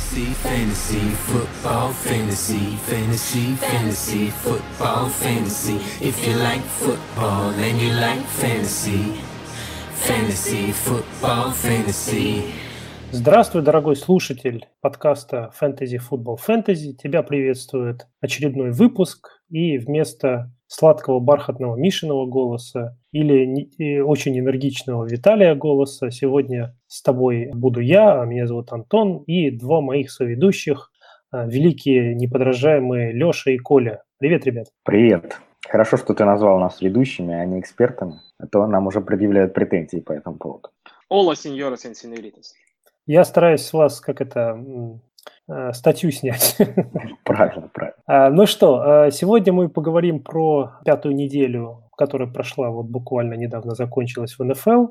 Fantasy, fantasy, football, fantasy, fantasy, fantasy, football, fantasy. If you like football and you like fantasy, fantasy, football, fantasy. Здравствуй, дорогой слушатель подкаста Fantasy Football Fantasy. Тебя приветствует очередной выпуск. И вместо сладкого бархатного Мишиного голоса или очень энергичного Виталия голоса. Сегодня с тобой буду я, а меня зовут Антон, и два моих соведущих, а, великие неподражаемые Леша и Коля. Привет, ребят. Привет. Хорошо, что ты назвал нас ведущими, а не экспертами, а то нам уже предъявляют претензии по этому поводу. Hola, señoras y señoritas. Я стараюсь с вас, как это, статью снять. Правильно, правильно. А, ну что, э, сегодня мы поговорим про пятую неделю, которая прошла вот буквально недавно закончилась в НФЛ.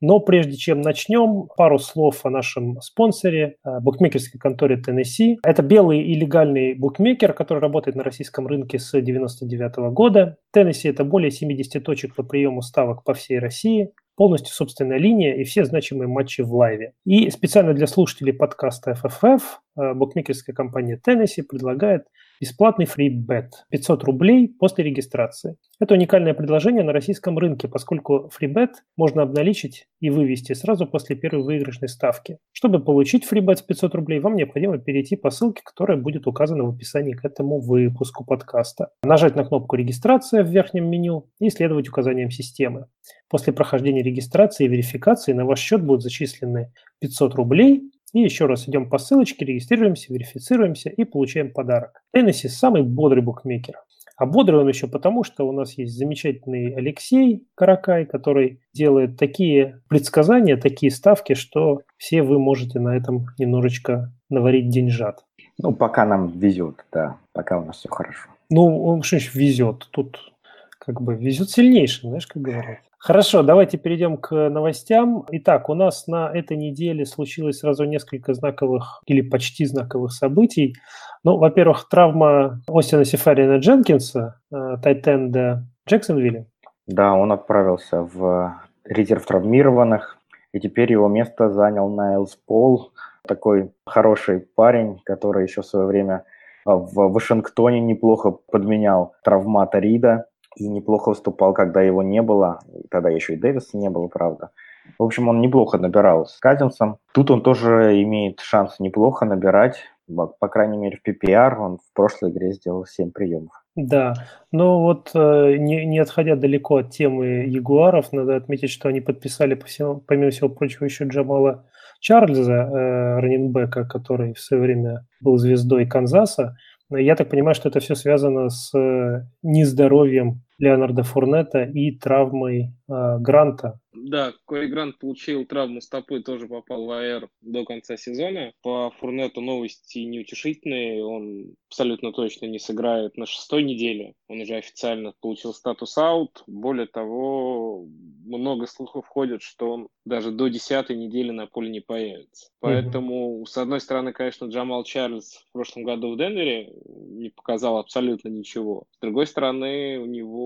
Но прежде чем начнем, пару слов о нашем спонсоре, э, букмекерской конторе Tennisi. Это белый и легальный букмекер, который работает на российском рынке с 1999 года. Tennisi – это более 70 точек по приему ставок по всей России полностью собственная линия и все значимые матчи в лайве. И специально для слушателей подкаста FFF э, букмекерская компания Tennessee предлагает Бесплатный FreeBet – 500 рублей после регистрации. Это уникальное предложение на российском рынке, поскольку FreeBet можно обналичить и вывести сразу после первой выигрышной ставки. Чтобы получить FreeBet с 500 рублей, вам необходимо перейти по ссылке, которая будет указана в описании к этому выпуску подкаста. Нажать на кнопку «Регистрация» в верхнем меню и следовать указаниям системы. После прохождения регистрации и верификации на ваш счет будут зачислены 500 рублей, и еще раз идем по ссылочке, регистрируемся, верифицируемся и получаем подарок. Tennessee самый бодрый букмекер. А бодрый он еще потому, что у нас есть замечательный Алексей Каракай, который делает такие предсказания, такие ставки, что все вы можете на этом немножечко наварить деньжат. Ну, пока нам везет, да, пока у нас все хорошо. Ну, что значит везет? Тут как бы везет сильнейшим, знаешь, как говорят. Хорошо, давайте перейдем к новостям. Итак, у нас на этой неделе случилось сразу несколько знаковых или почти знаковых событий. Ну, во-первых, травма Остина Сефарина Дженкинса, э, тайтенда Джексонвилля. Да, он отправился в резерв травмированных, и теперь его место занял Найлс Пол, такой хороший парень, который еще в свое время в Вашингтоне неплохо подменял травмата Рида и неплохо выступал, когда его не было. Тогда еще и Дэвиса не было, правда. В общем, он неплохо набирал с Казинсом. Тут он тоже имеет шанс неплохо набирать. По крайней мере, в PPR он в прошлой игре сделал 7 приемов. Да, но вот э, не, не отходя далеко от темы Ягуаров, надо отметить, что они подписали, по всему, помимо всего прочего, еще Джамала Чарльза, э, раненбека, который в свое время был звездой Канзаса. Я так понимаю, что это все связано с э, нездоровьем Леонарда Фурнета и травмой э, Гранта, да, Кори Грант получил травму стопы, тоже попал в АР до конца сезона. По Фурнету новости неутешительные. Он абсолютно точно не сыграет на шестой неделе. Он уже официально получил статус аут. Более того, много слухов ходят, что он даже до десятой недели на поле не появится. Поэтому, mm-hmm. с одной стороны, конечно, Джамал Чарльз в прошлом году в Денвере не показал абсолютно ничего. С другой стороны, у него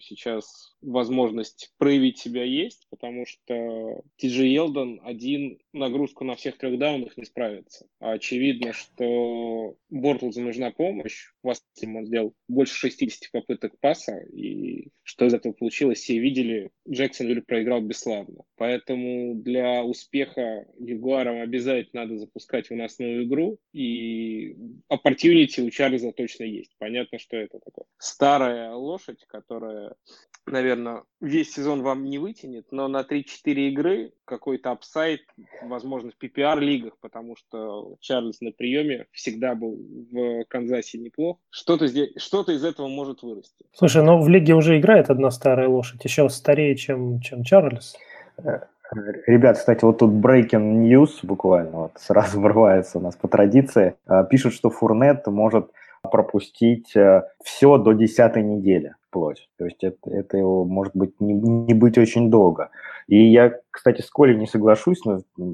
сейчас возможность проявить себя есть потому что Тиджи Елдон один нагрузку на всех трех даунах не справится. А очевидно, что Бортлзу нужна помощь. В Астим он сделал больше 60 попыток паса, и что из этого получилось, все видели. Джексон проиграл бесславно. Поэтому для успеха Ягуарам обязательно надо запускать выносную игру, и opportunity у Чарльза точно есть. Понятно, что это такое старая лошадь, которая наверное, весь сезон вам не вытянет, но на 3-4 игры какой-то upside, возможно, в PPR-лигах, потому что Чарльз на приеме всегда был в Канзасе неплох. Что-то, здесь, что-то из этого может вырасти. Слушай, ну в лиге уже играет одна старая лошадь, еще старее, чем, чем Чарльз. Ребят, кстати, вот тут breaking news буквально, вот сразу врывается у нас по традиции. А, пишут, что Фурнет может пропустить э, все до десятой недели вплоть. То есть это, это его может быть не, не быть очень долго. И я, кстати, с Колей не соглашусь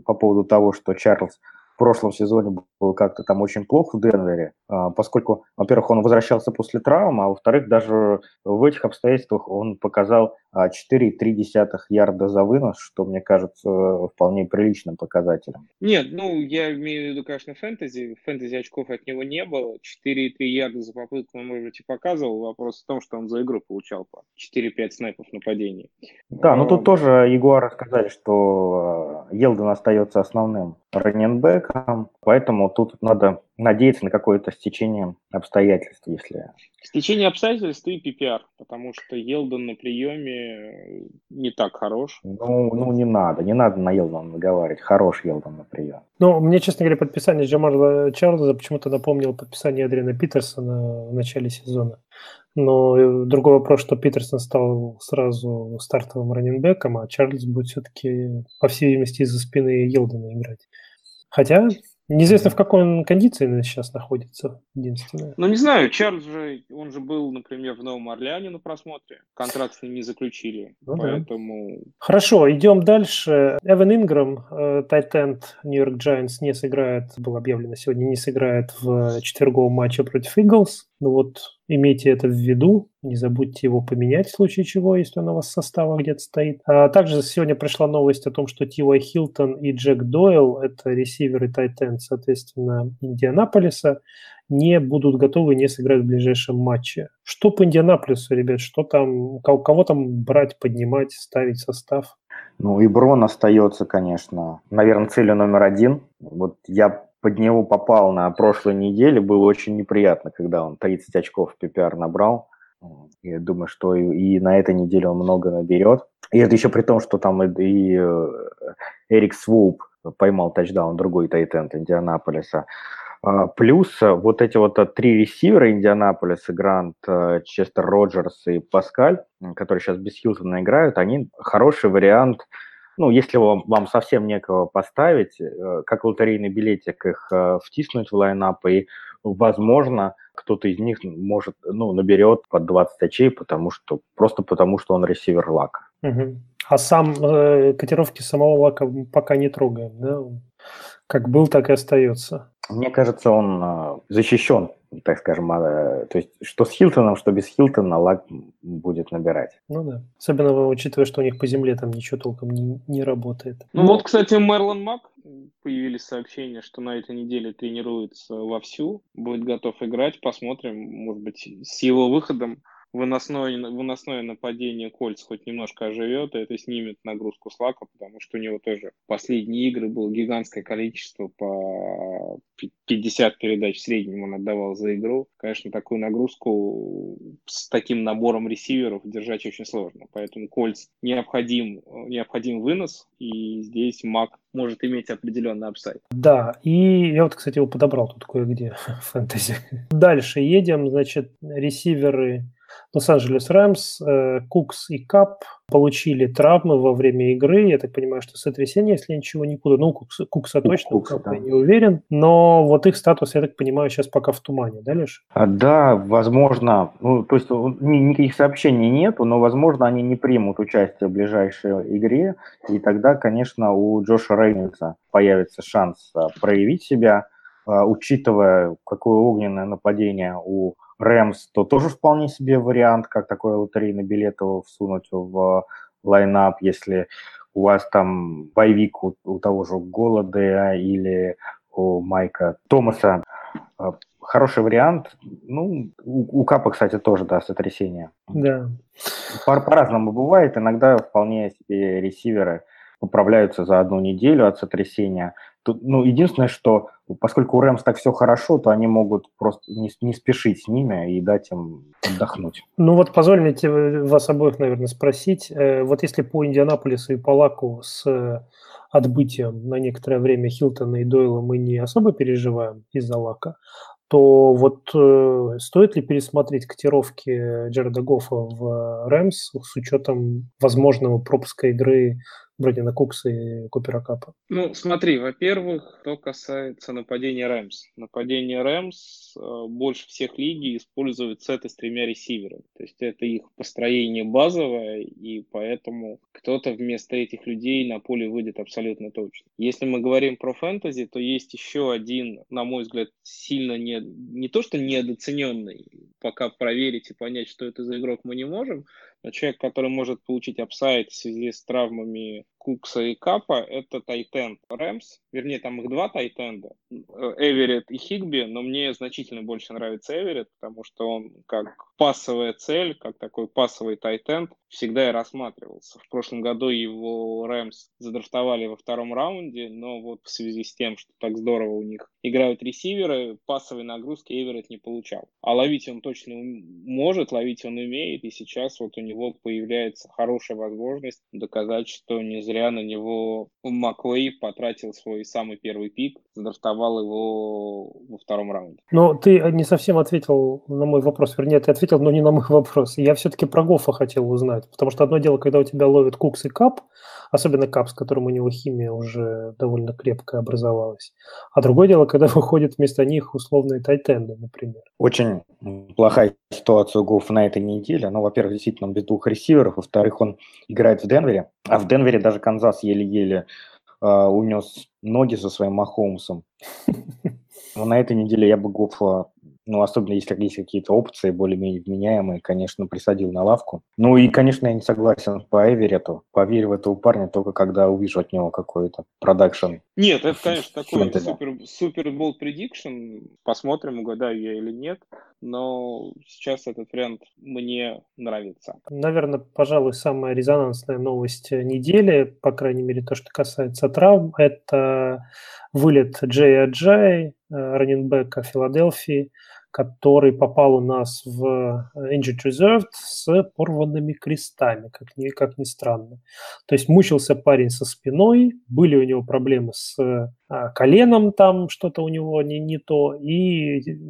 по поводу того, что Чарльз прошлом сезоне был как-то там очень плохо в Денвере, а, поскольку, во-первых, он возвращался после травмы, а во-вторых, даже в этих обстоятельствах он показал 4,3 ярда за вынос, что мне кажется вполне приличным показателем. Нет, ну, я имею в виду, конечно, фэнтези. Фэнтези очков от него не было. 4,3 ярда за попытку он, может быть, и показывал. Вопрос в том, что он за игру получал по 4-5 снайпов нападений. Да, но тут тоже Ягуары сказали, что Елден остается основным раненбеком, поэтому тут надо надеяться на какое-то стечение обстоятельств, если... Стечение обстоятельств и PPR, потому что Елден на приеме не так хорош. Ну, ну не надо, не надо на Елден наговаривать, хорош Елден на приеме. Ну, мне, честно говоря, подписание Джамарла Чарльза почему-то напомнило подписание Адриана Питерсона в начале сезона. Но другой вопрос, что Питерсон стал сразу стартовым раненбеком, а Чарльз будет все-таки, по всей видимости, из-за спины Елдена играть. Хотя Неизвестно, в какой он кондиции сейчас находится, единственное. Ну, не знаю, Чарльз же, он же был, например, в Новом Орлеане на просмотре. Контракт с ним не заключили, ну, поэтому... Да. Хорошо, идем дальше. Эван Инграм, Тайтенд Нью-Йорк Giants не сыграет, было объявлено сегодня, не сыграет в четверговом матче против Иглс. Ну вот, имейте это в виду, не забудьте его поменять в случае чего, если он у вас в составах где-то стоит. А также сегодня пришла новость о том, что Тилай Хилтон и Джек Дойл, это ресиверы Тайтен, соответственно, Индианаполиса, не будут готовы, не сыграть в ближайшем матче. Что по Индианаполису, ребят, что там, кого там брать, поднимать, ставить состав? Ну, и Брон остается, конечно, наверное, целью номер один. Вот я под него попал на прошлой неделе, было очень неприятно, когда он 30 очков в PPR набрал. Я думаю, что и, и на этой неделе он много наберет. И это еще при том, что там и, и э, Эрик Свуп поймал тачдаун, другой тайтенд Индианаполиса. А, плюс э, вот эти вот э, три ресивера Индианаполиса, Грант, Честер Роджерс и Паскаль, которые сейчас без Хилтона играют, они хороший вариант – ну, если вам, вам совсем некого поставить, э, как лотерейный билетик их э, втиснуть в лайнап, и, возможно, кто-то из них может, ну, наберет под 20 очей, потому что, просто потому что он ресивер лака. Угу. А сам э, котировки самого лака пока не трогаем, да? Как был, так и остается. Мне кажется, он э, защищен, так скажем, э, то есть что с Хилтоном, что без Хилтона лак будет набирать. Ну да, особенно учитывая, что у них по земле там ничего толком не, не работает. Ну, ну вот, кстати, Мерлон Мак появились сообщения, что на этой неделе тренируется вовсю, будет готов играть, посмотрим, может быть, с его выходом выносное, выносное нападение Кольц хоть немножко оживет, и это снимет нагрузку Слака, потому что у него тоже последние игры было гигантское количество по 50 передач в среднем он отдавал за игру. Конечно, такую нагрузку с таким набором ресиверов держать очень сложно. Поэтому Кольтс необходим, необходим вынос, и здесь Мак может иметь определенный upside. Да, и я вот, кстати, его подобрал тут кое-где в фэнтези. Дальше едем, значит, ресиверы Лос-Анджелес Рэмс, Кукс и Кап получили травмы во время игры. Я так понимаю, что сотрясение, если я ничего не путаю. Ну, Кукс, Кукса точно, Кукса, да. я не уверен. Но вот их статус, я так понимаю, сейчас пока в тумане, да, Леш? А, да, возможно. Ну, то есть никаких сообщений нету, но, возможно, они не примут участие в ближайшей игре. И тогда, конечно, у Джоша Рейнольдса появится шанс а, проявить себя, а, учитывая, какое огненное нападение у Рэмс, то тоже вполне себе вариант, как такой лотерейный билет его всунуть в лайнап, если у вас там боевик у, у того же Голода или у Майка Томаса. А, хороший вариант. Ну, у, у Капа, кстати, тоже, да, сотрясение. Да. По- по-разному бывает. Иногда вполне себе ресиверы поправляются за одну неделю от сотрясения. Тут, ну, единственное, что поскольку у Рэмс так все хорошо, то они могут просто не, не спешить с ними и дать им отдохнуть. Ну вот позвольте вас обоих, наверное, спросить. Э, вот если по Индианаполису и по Лаку с э, отбытием на некоторое время Хилтона и Дойла мы не особо переживаем из-за Лака, то вот э, стоит ли пересмотреть котировки Джареда Гоффа в Рэмс с учетом возможного пропуска игры Бродина Кукса и Купера Капа? Ну, смотри, во-первых, что касается нападения Рэмс. Нападение Рэмс э, больше всех лиги использует сеты с тремя ресиверами. То есть это их построение базовое, и поэтому кто-то вместо этих людей на поле выйдет абсолютно точно. Если мы говорим про фэнтези, то есть еще один, на мой взгляд, сильно не, не то что недооцененный, пока проверить и понять, что это за игрок мы не можем, человек, который может получить upside в связи с травмами Кукса и Капа, это tight end Рэмс. Вернее, там их два tight end а, Эверетт и Хигби, но мне значительно больше нравится Эверетт, потому что он как пасовая цель, как такой пасовый tight end, всегда и рассматривался. В прошлом году его Рэмс задрафтовали во втором раунде, но вот в связи с тем, что так здорово у них играют ресиверы, пасовой нагрузки Эверетт не получал. А ловить он точно может, ловить он умеет, и сейчас вот у него появляется хорошая возможность доказать, что не зря зря на него Маквей потратил свой самый первый пик, задрафтовал его во втором раунде. Но ты не совсем ответил на мой вопрос. Вернее, ты ответил, но не на мой вопрос. Я все-таки про Гофа хотел узнать. Потому что одно дело, когда у тебя ловят Кукс и Кап, особенно Кап, с которым у него химия уже довольно крепкая образовалась. А другое дело, когда выходят вместо них условные тайтенды, например. Очень плохая ситуация у Гофа на этой неделе. Ну, во-первых, действительно, он без двух ресиверов. Во-вторых, он играет в Денвере. А в Денвере даже Канзас еле-еле э, унес ноги со своим Махоумсом. Но на этой неделе я бы Гофа ну, особенно если есть какие-то опции более-менее вменяемые, конечно, присадил на лавку. Ну и, конечно, я не согласен по Эверету. Поверю в этого парня только когда увижу от него какой-то продакшн. Нет, это, конечно, такой супер, супер бол предикшн. Посмотрим, угадаю я или нет. Но сейчас этот вариант мне нравится. Наверное, пожалуй, самая резонансная новость недели, по крайней мере, то, что касается травм, это вылет Джей Аджай, раненбека Филадельфии, который попал у нас в э, Injured Reserved с порванными крестами, как ни, как ни странно. То есть мучился парень со спиной, были у него проблемы с а, коленом, там что-то у него не, не то, и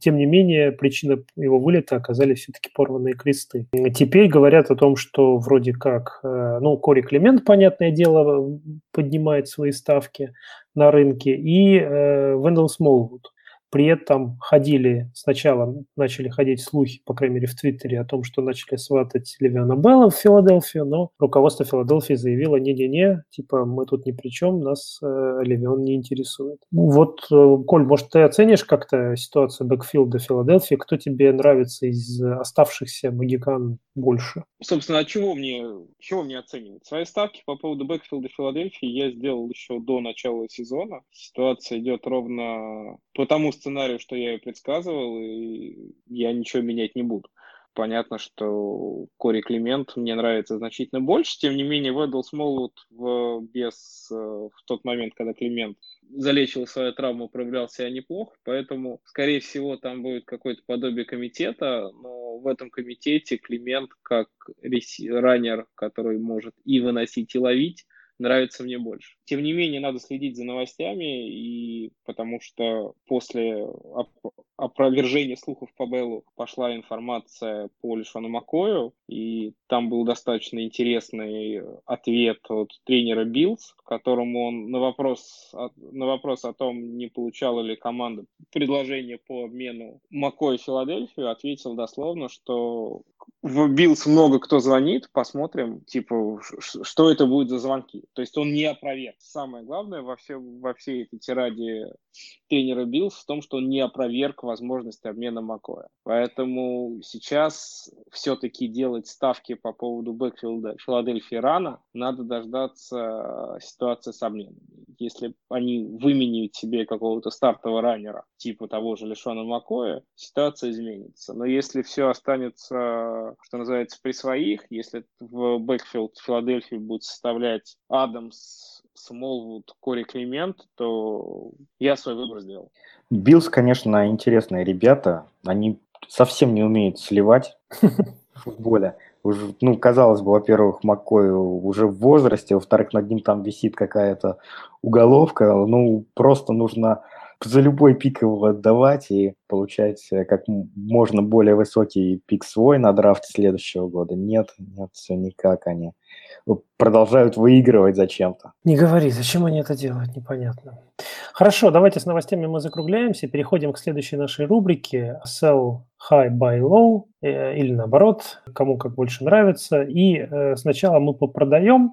тем не менее причина его вылета оказались все-таки порванные кресты. Теперь говорят о том, что вроде как, э, ну, Кори Климент, понятное дело, поднимает свои ставки на рынке, и э, Вендел Смолвуд – при этом ходили, сначала начали ходить слухи, по крайней мере в Твиттере, о том, что начали сватать Левиана Белла в Филадельфию, но руководство Филадельфии заявило, не-не-не, типа мы тут ни при чем, нас э, Левион не интересует. Ну вот, э, Коль, может, ты оценишь как-то ситуацию бэкфилда Филадельфии? Кто тебе нравится из оставшихся магикан больше? Собственно, а чего мне, чего мне оценивать? Свои ставки по поводу бэкфилда Филадельфии я сделал еще до начала сезона. Ситуация идет ровно по тому сценарию, что я и предсказывал, и я ничего менять не буду. Понятно, что Кори Климент мне нравится значительно больше. Тем не менее, Ведл Смолвуд в, без, э, в тот момент, когда Климент залечил свою травму, проявлял себя неплохо. Поэтому, скорее всего, там будет какое-то подобие комитета. Но в этом комитете Климент как runner, который может и выносить, и ловить, нравится мне больше. Тем не менее, надо следить за новостями, и потому что после опровержения слухов по Беллу пошла информация по Лишону Макою, и там был достаточно интересный ответ от тренера Биллс, которому он на вопрос, на вопрос о том, не получала ли команда предложение по обмену Макоя в Филадельфию, ответил дословно, что в Bills много кто звонит, посмотрим, типа, что это будет за звонки. То есть он не опроверг. Самое главное во, все, во всей этой тираде тренера Bills в том, что он не опроверг возможность обмена Макоя. Поэтому сейчас все-таки делать ставки по поводу бэкфилда Филадельфии рано. Надо дождаться ситуации с обменом. Если они выменяют себе какого-то стартового раннера, типа того же Лишона Макоя, ситуация изменится. Но если все останется, что называется, при своих, если в бэкфилд Филадельфии будет составлять Адамс, Смолвуд, Кори Климент, то я свой выбор сделал. Bills, конечно, интересные ребята. Они совсем не умеют сливать в футболе. Уже, ну, казалось бы, во-первых, Маккой уже в возрасте, во-вторых, над ним там висит какая-то уголовка. Ну, просто нужно за любой пик его отдавать и получать э, как можно более высокий пик свой на драфте следующего года. Нет, нет, все никак они продолжают выигрывать зачем-то. Не говори, зачем они это делают, непонятно. Хорошо, давайте с новостями мы закругляемся, переходим к следующей нашей рубрике Sell High, Buy Low, э, или наоборот, кому как больше нравится. И э, сначала мы попродаем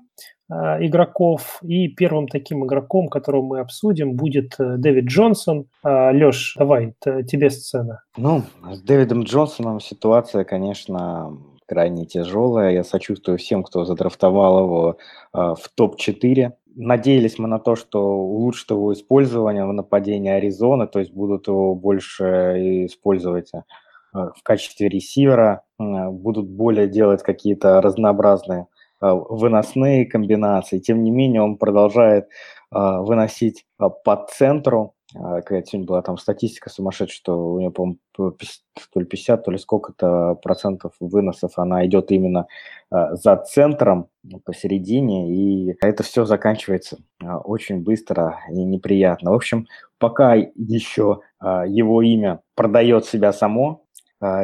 э, игроков, и первым таким игроком, которого мы обсудим, будет Дэвид Джонсон. Леш, давай, тебе сцена. Ну, с Дэвидом Джонсоном ситуация, конечно, крайне тяжелая. Я сочувствую всем, кто задрафтовал его э, в топ-4. Надеялись мы на то, что улучшит его использование в нападении Аризоны, то есть будут его больше использовать э, в качестве ресивера, будут более делать какие-то разнообразные э, выносные комбинации. Тем не менее, он продолжает э, выносить по центру, а, какая-то сегодня была там статистика сумасшедшая, что у нее, по-моему, то ли 50, то ли сколько-то процентов выносов она идет именно а, за центром, ну, посередине, и это все заканчивается а, очень быстро и неприятно. В общем, пока еще его имя продает себя само,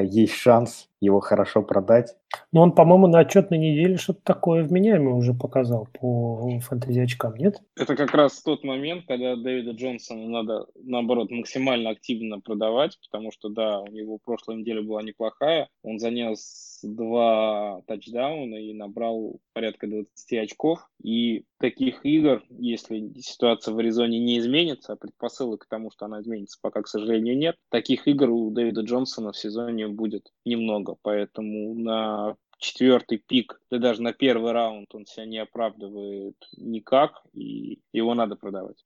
есть шанс его хорошо продать. Но он, по-моему, на отчетной неделе что-то такое вменяемое уже показал по фэнтези очкам, нет? Это как раз тот момент, когда Дэвида Джонсона надо, наоборот, максимально активно продавать, потому что, да, у него прошлая неделя была неплохая. Он занес два тачдауна и набрал порядка 20 очков. И таких игр, если ситуация в Аризоне не изменится, а предпосылок к тому, что она изменится, пока, к сожалению, нет, таких игр у Дэвида Джонсона в сезоне будет немного поэтому на четвертый пик, да даже на первый раунд он себя не оправдывает никак, и его надо продавать.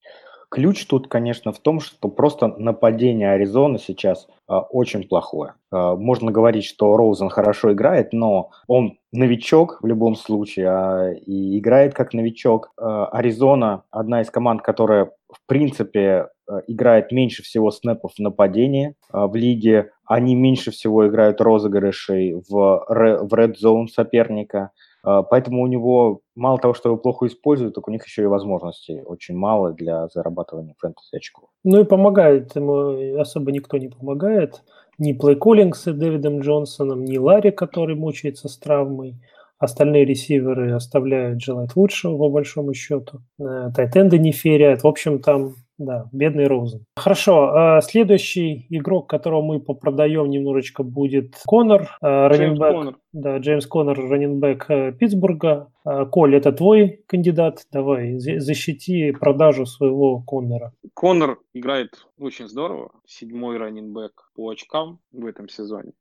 Ключ тут, конечно, в том, что просто нападение Аризоны сейчас а, очень плохое. А, можно говорить, что Роузен хорошо играет, но он новичок в любом случае а, и играет как новичок. А, Аризона одна из команд, которая в принципе играет меньше всего снэпов в нападении а, в лиге. Они меньше всего играют розыгрышей в, в red zone соперника. А, поэтому у него мало того, что его плохо используют, так у них еще и возможностей очень мало для зарабатывания фэнтези очков. Ну и помогает ему, особо никто не помогает. Ни Плей Коллингс с Дэвидом Джонсоном, ни Ларри, который мучается с травмой. Остальные ресиверы оставляют желать лучшего, по большому счету. Э, тайтенды не ферят. В общем, там да, бедный Роузен. Хорошо, а следующий игрок, которого мы попродаем немножечко, будет Конор, а, раненбэк. Да, Джеймс Коннор, раненбэк э, Питтсбурга. А, Коль, это твой кандидат. Давай, защити продажу своего Коннора. Коннор играет очень здорово. Седьмой раненбэк по очкам в этом сезоне.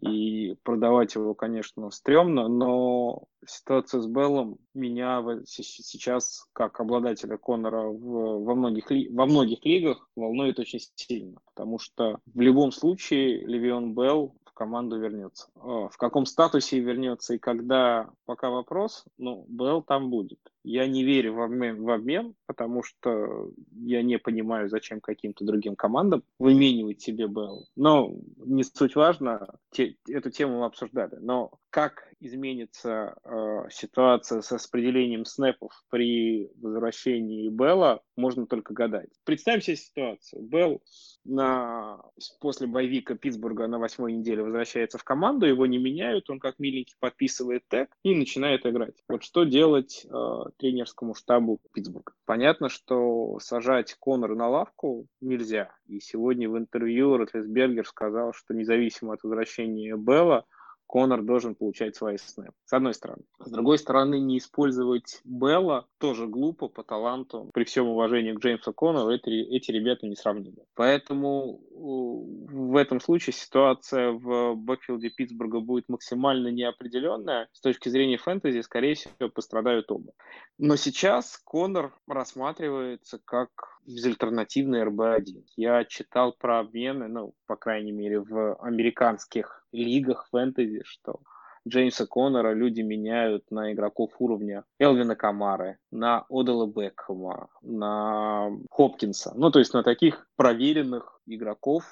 И продавать его, конечно, стрёмно, но ситуация с Беллом меня сейчас, как обладателя Коннора в, во, многих, во многих лигах, волнует очень сильно. Потому что в любом случае Левион Белл команду вернется. А, в каком статусе вернется и когда, пока вопрос, но Белл там будет. Я не верю в обмен, в обмен, потому что я не понимаю, зачем каким-то другим командам выменивать себе Белл. Но не суть важно, те, эту тему мы обсуждали. Но как изменится э, ситуация с распределением снэпов при возвращении Белла, можно только гадать. Представим себе ситуацию. Белл на, после боевика Питтсбурга на восьмой неделе возвращается в команду, его не меняют, он как миленький подписывает тег и начинает играть. Вот что делать э, тренерскому штабу Питтсбурга? Понятно, что сажать Конора на лавку нельзя. И сегодня в интервью Ротлесбергер сказал, что независимо от возвращения Белла, Конор должен получать свои снэпы, с одной стороны. С другой стороны, не использовать Белла тоже глупо по таланту. При всем уважении к Джеймсу Коннору эти, эти ребята не сравнимы. Поэтому в этом случае ситуация в бэкфилде Питтсбурга будет максимально неопределенная. С точки зрения фэнтези, скорее всего, пострадают оба. Но сейчас Конор рассматривается как безальтернативный РБ-1. Я читал про обмены, ну, по крайней мере, в американских лигах фэнтези, что Джеймса Коннора люди меняют на игроков уровня Элвина Камары, на Одела Бекхэма, на Хопкинса. Ну, то есть на таких проверенных игроков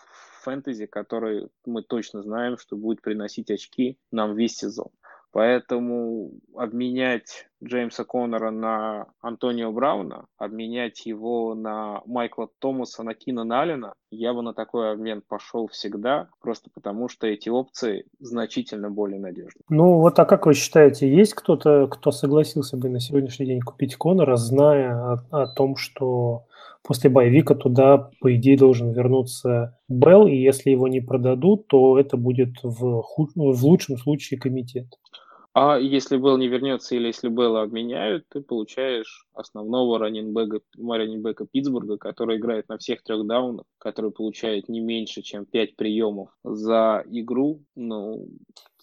фэнтези, которые мы точно знаем, что будет приносить очки нам весь сезон. Поэтому обменять Джеймса Коннора на Антонио Брауна, обменять его на Майкла Томаса, на Кина Налина, я бы на такой обмен пошел всегда, просто потому что эти опции значительно более надежны. Ну вот, а как вы считаете, есть кто-то, кто согласился бы на сегодняшний день купить Коннора, зная о, о том, что после боевика туда, по идее, должен вернуться Белл, и если его не продадут, то это будет в, худ... в лучшем случае комитет. А если Белл не вернется или если Белла обменяют, ты получаешь основного раненбека, раненбека Питтсбурга, который играет на всех трех даунах, который получает не меньше, чем 5 приемов за игру. Ну,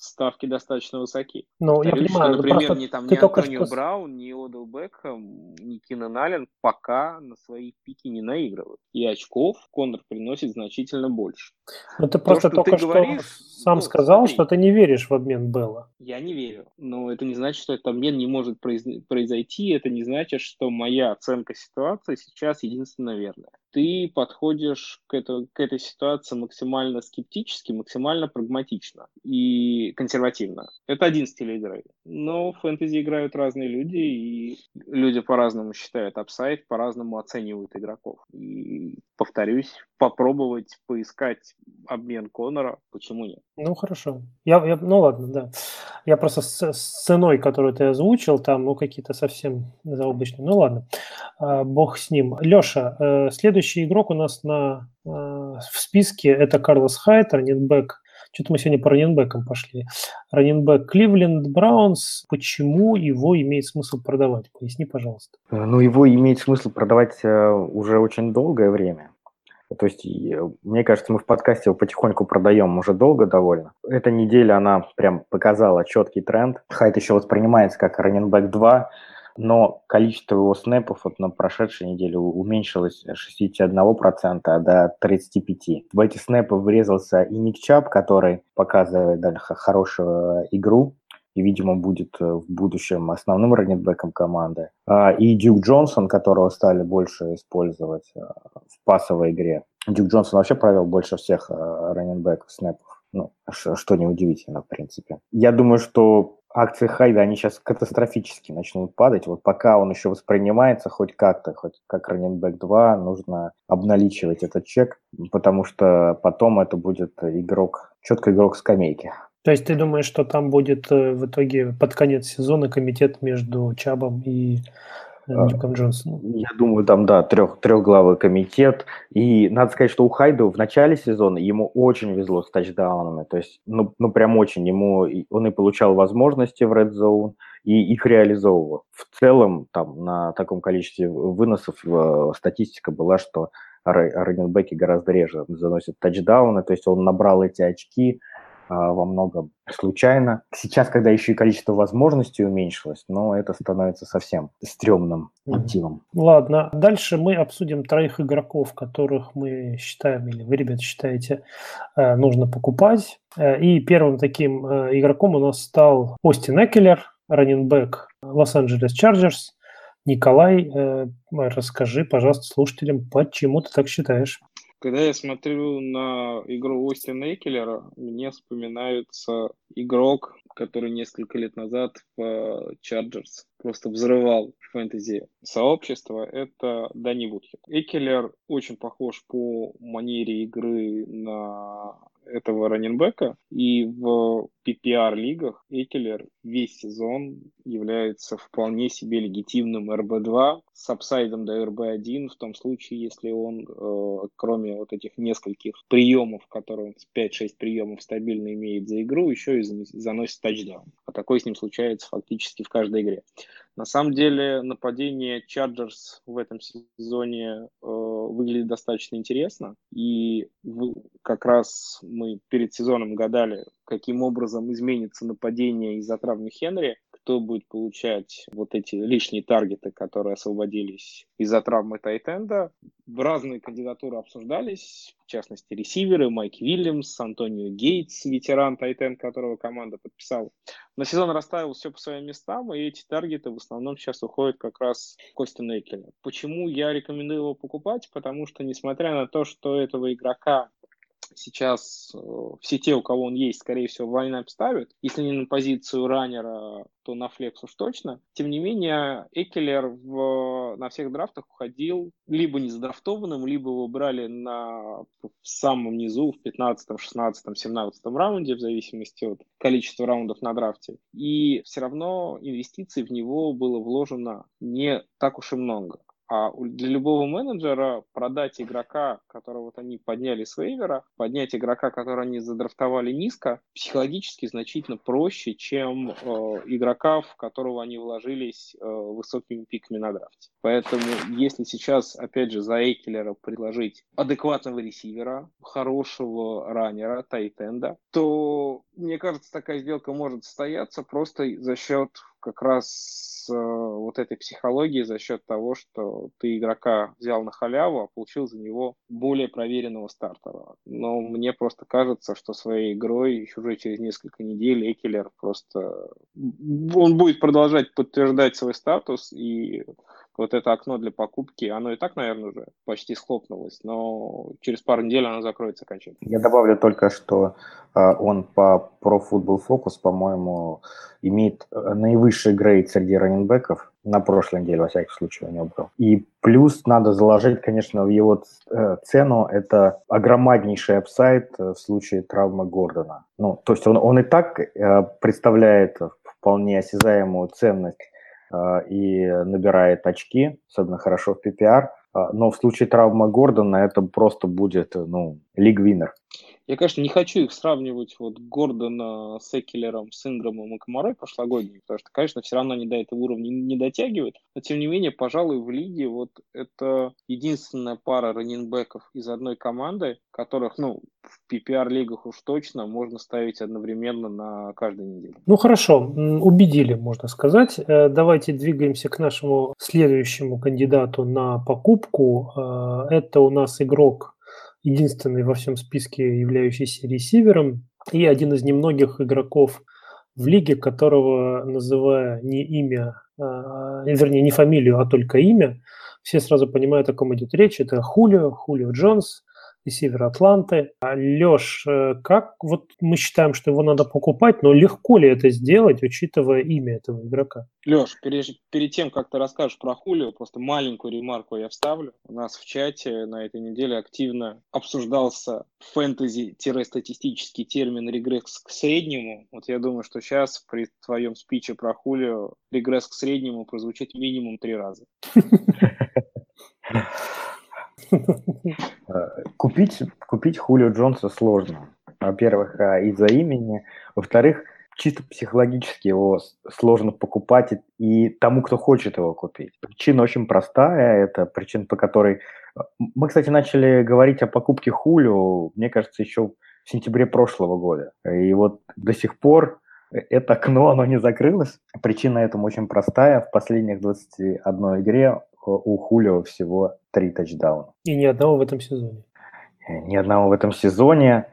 ставки достаточно высоки. Ну, я понимаю, что, например, ни, там, ни Антонио что... Браун, ни Одел Бекхэм, ни Кинан Аллен пока на свои пики не наигрывают. И очков Коннор приносит значительно больше. Ну, ты просто То, только что говоришь, сам ну, сказал, смотри, что ты не веришь в обмен Белла. Я не верю. Но это не значит, что этот обмен не может произойти. Это не значит, что моя оценка ситуации сейчас единственно верная ты подходишь к, это, к этой ситуации максимально скептически, максимально прагматично и консервативно. Это один стиль игры. Но в фэнтези играют разные люди, и люди по-разному считают апсайд, по-разному оценивают игроков. И, повторюсь, попробовать поискать обмен Конора, почему нет? Ну, хорошо. Я, я, ну, ладно, да. Я просто с, с ценой, которую ты озвучил, там, ну, какие-то совсем заоблачные. Ну, ладно. А, бог с ним. Леша, э, следующий игрок у нас на, э, в списке – это Карлос Хайт, раненбэк что-то мы сегодня по раненбекам пошли. Раненбек Кливленд Браунс. Почему его имеет смысл продавать? Поясни, пожалуйста. Э, ну, его имеет смысл продавать уже очень долгое время. То есть, мне кажется, мы в подкасте его потихоньку продаем уже долго довольно. Эта неделя, она прям показала четкий тренд. Хайт еще воспринимается как раненбэк 2, но количество его снэпов вот на прошедшей неделе уменьшилось с 61% до 35%. В эти снэпы врезался и Ник Чап, который показывает да, хорошую игру, и, видимо, будет э, в будущем основным раннинбеком команды. А, и Дюк Джонсон, которого стали больше использовать э, в пасовой игре. Дюк Джонсон вообще провел больше всех э, раннинбеков снэпов. Ну, что неудивительно, в принципе. Я думаю, что акции Хайда, они сейчас катастрофически начнут падать. Вот пока он еще воспринимается хоть как-то, хоть как раннинбэк 2, нужно обналичивать этот чек, потому что потом это будет игрок, четко игрок скамейки. То есть ты думаешь, что там будет э, в итоге под конец сезона комитет между Чабом и э, Дюком Джонсоном? Я думаю, там, да, трех, трехглавый комитет. И надо сказать, что у Хайду в начале сезона ему очень везло с тачдаунами. То есть, ну, ну прям очень. Ему, он и получал возможности в Red Zone, и их реализовывал. В целом, там, на таком количестве выносов э, статистика была, что раненбеки гораздо реже заносят тачдауны, то есть он набрал эти очки, во многом случайно. Сейчас, когда еще и количество возможностей уменьшилось, но это становится совсем стрёмным мотивом. Ладно, дальше мы обсудим троих игроков, которых мы считаем, или вы, ребята, считаете, э, нужно покупать. Э, и первым таким э, игроком у нас стал Остин Экелер, раненбэк Лос-Анджелес Чарджерс. Николай, расскажи, пожалуйста, слушателям, почему ты так считаешь? Когда я смотрю на игру Остина Экелера, мне вспоминается игрок, который несколько лет назад в Chargers просто взрывал фэнтези сообщество, это Дани Вудхед. Экелер очень похож по манере игры на этого раненбека. И в PPR-лигах Экелер весь сезон является вполне себе легитимным RB-2 с апсайдом до RB-1 в том случае, если он, э, кроме вот этих нескольких приемов, которые он 5-6 приемов стабильно имеет за игру, еще и заносит тачдаун. А такое с ним случается фактически в каждой игре. На самом деле нападение Chargers в этом сезоне э, выглядит достаточно интересно. И в, как раз мы перед сезоном гадали, каким образом изменится нападение из-за травмы Хенри кто будет получать вот эти лишние таргеты, которые освободились из-за травмы Тайтенда. Разные кандидатуры обсуждались, в частности, ресиверы, Майк Вильямс, Антонио Гейтс, ветеран Тайтенд, которого команда подписала. На сезон расставил все по своим местам, и эти таргеты в основном сейчас уходят как раз Костя Нейкеля. Почему я рекомендую его покупать? Потому что, несмотря на то, что этого игрока сейчас э, все те, у кого он есть, скорее всего, в лайнап ставят. Если не на позицию раннера, то на флекс уж точно. Тем не менее, Экелер в, на всех драфтах уходил либо не задрафтованным, либо его брали на, в самом низу, в 15, 16, 17 раунде, в зависимости от количества раундов на драфте. И все равно инвестиций в него было вложено не так уж и много. А для любого менеджера продать игрока, которого вот они подняли с вейвера, поднять игрока, которого они задрафтовали низко, психологически значительно проще, чем э, игрока, в которого они вложились э, высокими пиками на драфте. Поэтому если сейчас, опять же, за Эйкелера предложить адекватного ресивера, хорошего раннера, тайтенда, то, мне кажется, такая сделка может состояться просто за счет как раз э, вот этой психологии за счет того, что ты игрока взял на халяву, а получил за него более проверенного стартера. Но мне просто кажется, что своей игрой еще уже через несколько недель Экелер просто... Он будет продолжать подтверждать свой статус, и вот это окно для покупки, оно и так, наверное, уже почти схлопнулось, но через пару недель оно закроется окончательно. Я добавлю только, что э, он по Pro Football Focus, по-моему, имеет э, наивысший грейд среди раненбеков, на прошлой неделе, во всяком случае, у него был. И плюс надо заложить, конечно, в его э, цену, это огромнейший апсайд в случае травмы Гордона. Ну, то есть он, он и так представляет вполне осязаемую ценность а, и набирает очки, особенно хорошо в PPR. А, но в случае травмы Гордона это просто будет, ну, лиг-винер. Я, конечно, не хочу их сравнивать, вот, Гордона с Экелером, с Инграмом и Комарой прошлогодними, потому что, конечно, все равно они до этого уровня не дотягивают, но, тем не менее, пожалуй, в лиге вот это единственная пара раненбеков из одной команды, которых, ну, в PPR-лигах уж точно можно ставить одновременно на каждой неделе. Ну, хорошо, убедили, можно сказать. Э, давайте двигаемся к нашему следующему кандидату на покупку. Э, это у нас игрок единственный во всем списке являющийся ресивером и один из немногих игроков в лиге, которого, называя не имя, а, вернее, не фамилию, а только имя, все сразу понимают, о ком идет речь. Это Хулио, Хулио Джонс, ресивер Атланты. А Леш, э, как вот мы считаем, что его надо покупать, но легко ли это сделать, учитывая имя этого игрока? Леш, перед, перед тем, как ты расскажешь про Хулио, просто маленькую ремарку я вставлю. У нас в чате на этой неделе активно обсуждался фэнтези-статистический термин регресс к среднему. Вот я думаю, что сейчас при твоем спиче про Хулио регресс к среднему прозвучит минимум три раза. Э, купить, купить Хулио Джонса сложно. Во-первых, э, из-за имени. Во-вторых, чисто психологически его сложно покупать и тому, кто хочет его купить. Причина очень простая. Это причина, по которой... Э, мы, кстати, начали говорить о покупке Хулио, мне кажется, еще в сентябре прошлого года. И вот до сих пор это окно, оно не закрылось. Причина этому очень простая. В последних 21 игре у Хулио всего три тачдауна. И ни одного в этом сезоне. Э, ни одного в этом сезоне.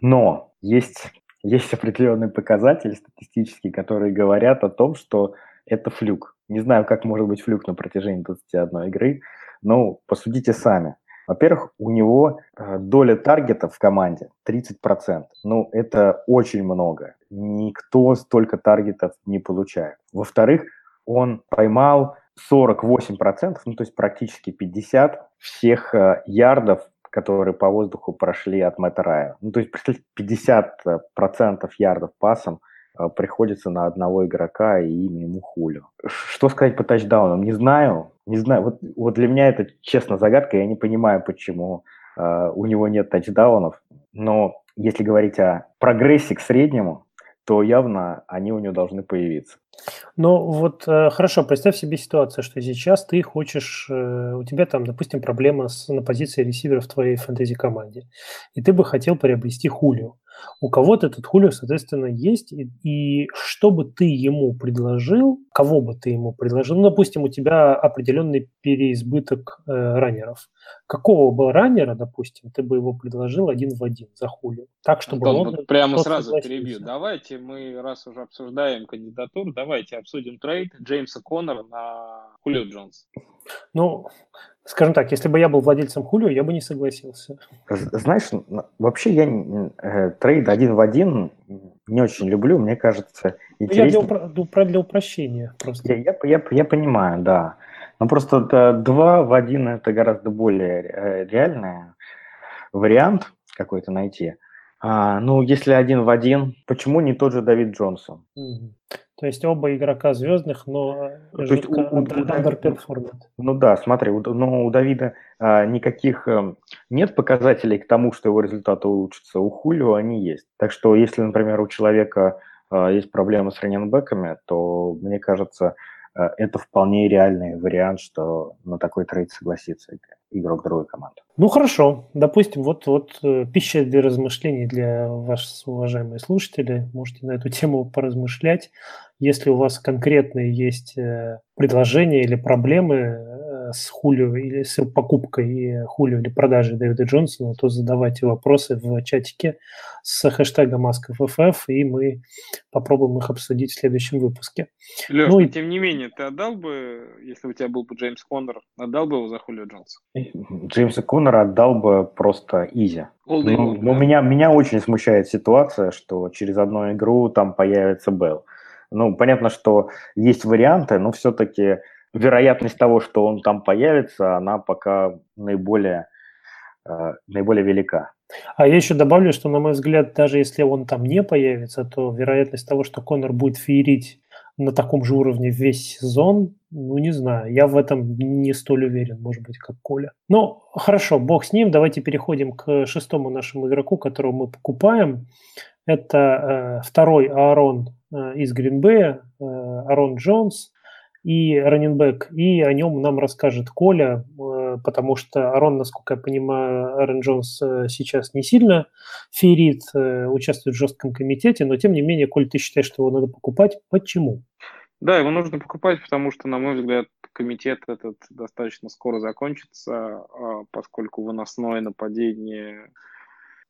Но есть, есть определенные показатели статистические, которые говорят о том, что это флюк. Не знаю, как может быть флюк на протяжении 21 игры, но посудите сами. Во-первых, у него э, доля таргетов в команде 30%. Ну, это очень много. Никто столько таргетов не получает. Во-вторых, он поймал 48%, ну то есть практически 50 всех э, ярдов, которые по воздуху прошли от Мэтта Рая. Ну то есть 50% ярдов пасом э, приходится на одного игрока и имя ему Хулю. Что сказать по тачдаунам? Не знаю. Не знаю. Вот, вот для меня это, честно, загадка. Я не понимаю, почему э, у него нет тачдаунов. Но если говорить о прогрессе к среднему, то явно они у него должны появиться. Ну вот э, хорошо, представь себе ситуацию, что сейчас ты хочешь, э, у тебя там, допустим, проблема с, на позиции ресивера в твоей фэнтези-команде, и ты бы хотел приобрести Хулио. У кого-то этот Хулио, соответственно, есть, и, и что бы ты ему предложил, кого бы ты ему предложил, ну, допустим, у тебя определенный переизбыток э, раннеров. Какого бы раннера, допустим, ты бы его предложил один в один за Хулио? Так, чтобы Антон, он... Вот прямо сразу перебью. Давайте мы, раз уже обсуждаем кандидатуру, давайте обсудим трейд Джеймса Коннора на Хулио Джонс. Ну, Скажем так, если бы я был владельцем Хулио, я бы не согласился. Знаешь, вообще я э, трейд один в один не очень люблю, мне кажется, интереснее... Я для, упро... для упрощения просто. Я, я, я, я понимаю, да. Но просто да, два в один это гораздо более э, реальный вариант какой-то найти. А, ну, если один в один, почему не тот же Давид Джонсон? Mm-hmm. То есть оба игрока звездных, но То есть у, у, underperformed. Ну да, смотри, у, ну, у Давида а, никаких а, нет показателей к тому, что его результаты улучшатся. У Хулио они есть. Так что если, например, у человека а, есть проблемы с раненбеками, то, мне кажется, а, это вполне реальный вариант, что на такой трейд согласится игрок другой команды. Ну хорошо, допустим, вот, вот э, пища для размышлений для вас, уважаемые слушатели. Можете на эту тему поразмышлять. Если у вас конкретные есть э, предложения или проблемы с Хулио или с покупкой Хулио или продажей Дэвида Джонсона, то задавайте вопросы в чатике с хэштегом AskFFF, и мы попробуем их обсудить в следующем выпуске. Леш, ну, и... тем не менее, ты отдал бы, если у тебя был бы Джеймс Коннор, отдал бы его за Хулио Джонса? Джеймса Коннора отдал бы просто изи. Но, но да. меня, меня очень смущает ситуация, что через одну игру там появится Белл. Ну, понятно, что есть варианты, но все-таки вероятность того, что он там появится, она пока наиболее, э, наиболее велика. А я еще добавлю, что, на мой взгляд, даже если он там не появится, то вероятность того, что Конор будет феерить на таком же уровне весь сезон, ну, не знаю, я в этом не столь уверен, может быть, как Коля. Ну, хорошо, бог с ним, давайте переходим к шестому нашему игроку, которого мы покупаем. Это э, второй Аарон э, из Гринбея, э, Аарон Джонс и раненбэк, и о нем нам расскажет Коля, э, потому что Арон, насколько я понимаю, Аарон Джонс э, сейчас не сильно ферит, э, участвует в жестком комитете, но тем не менее, Коль, ты считаешь, что его надо покупать, почему? Да, его нужно покупать, потому что, на мой взгляд, комитет этот достаточно скоро закончится, а поскольку выносное нападение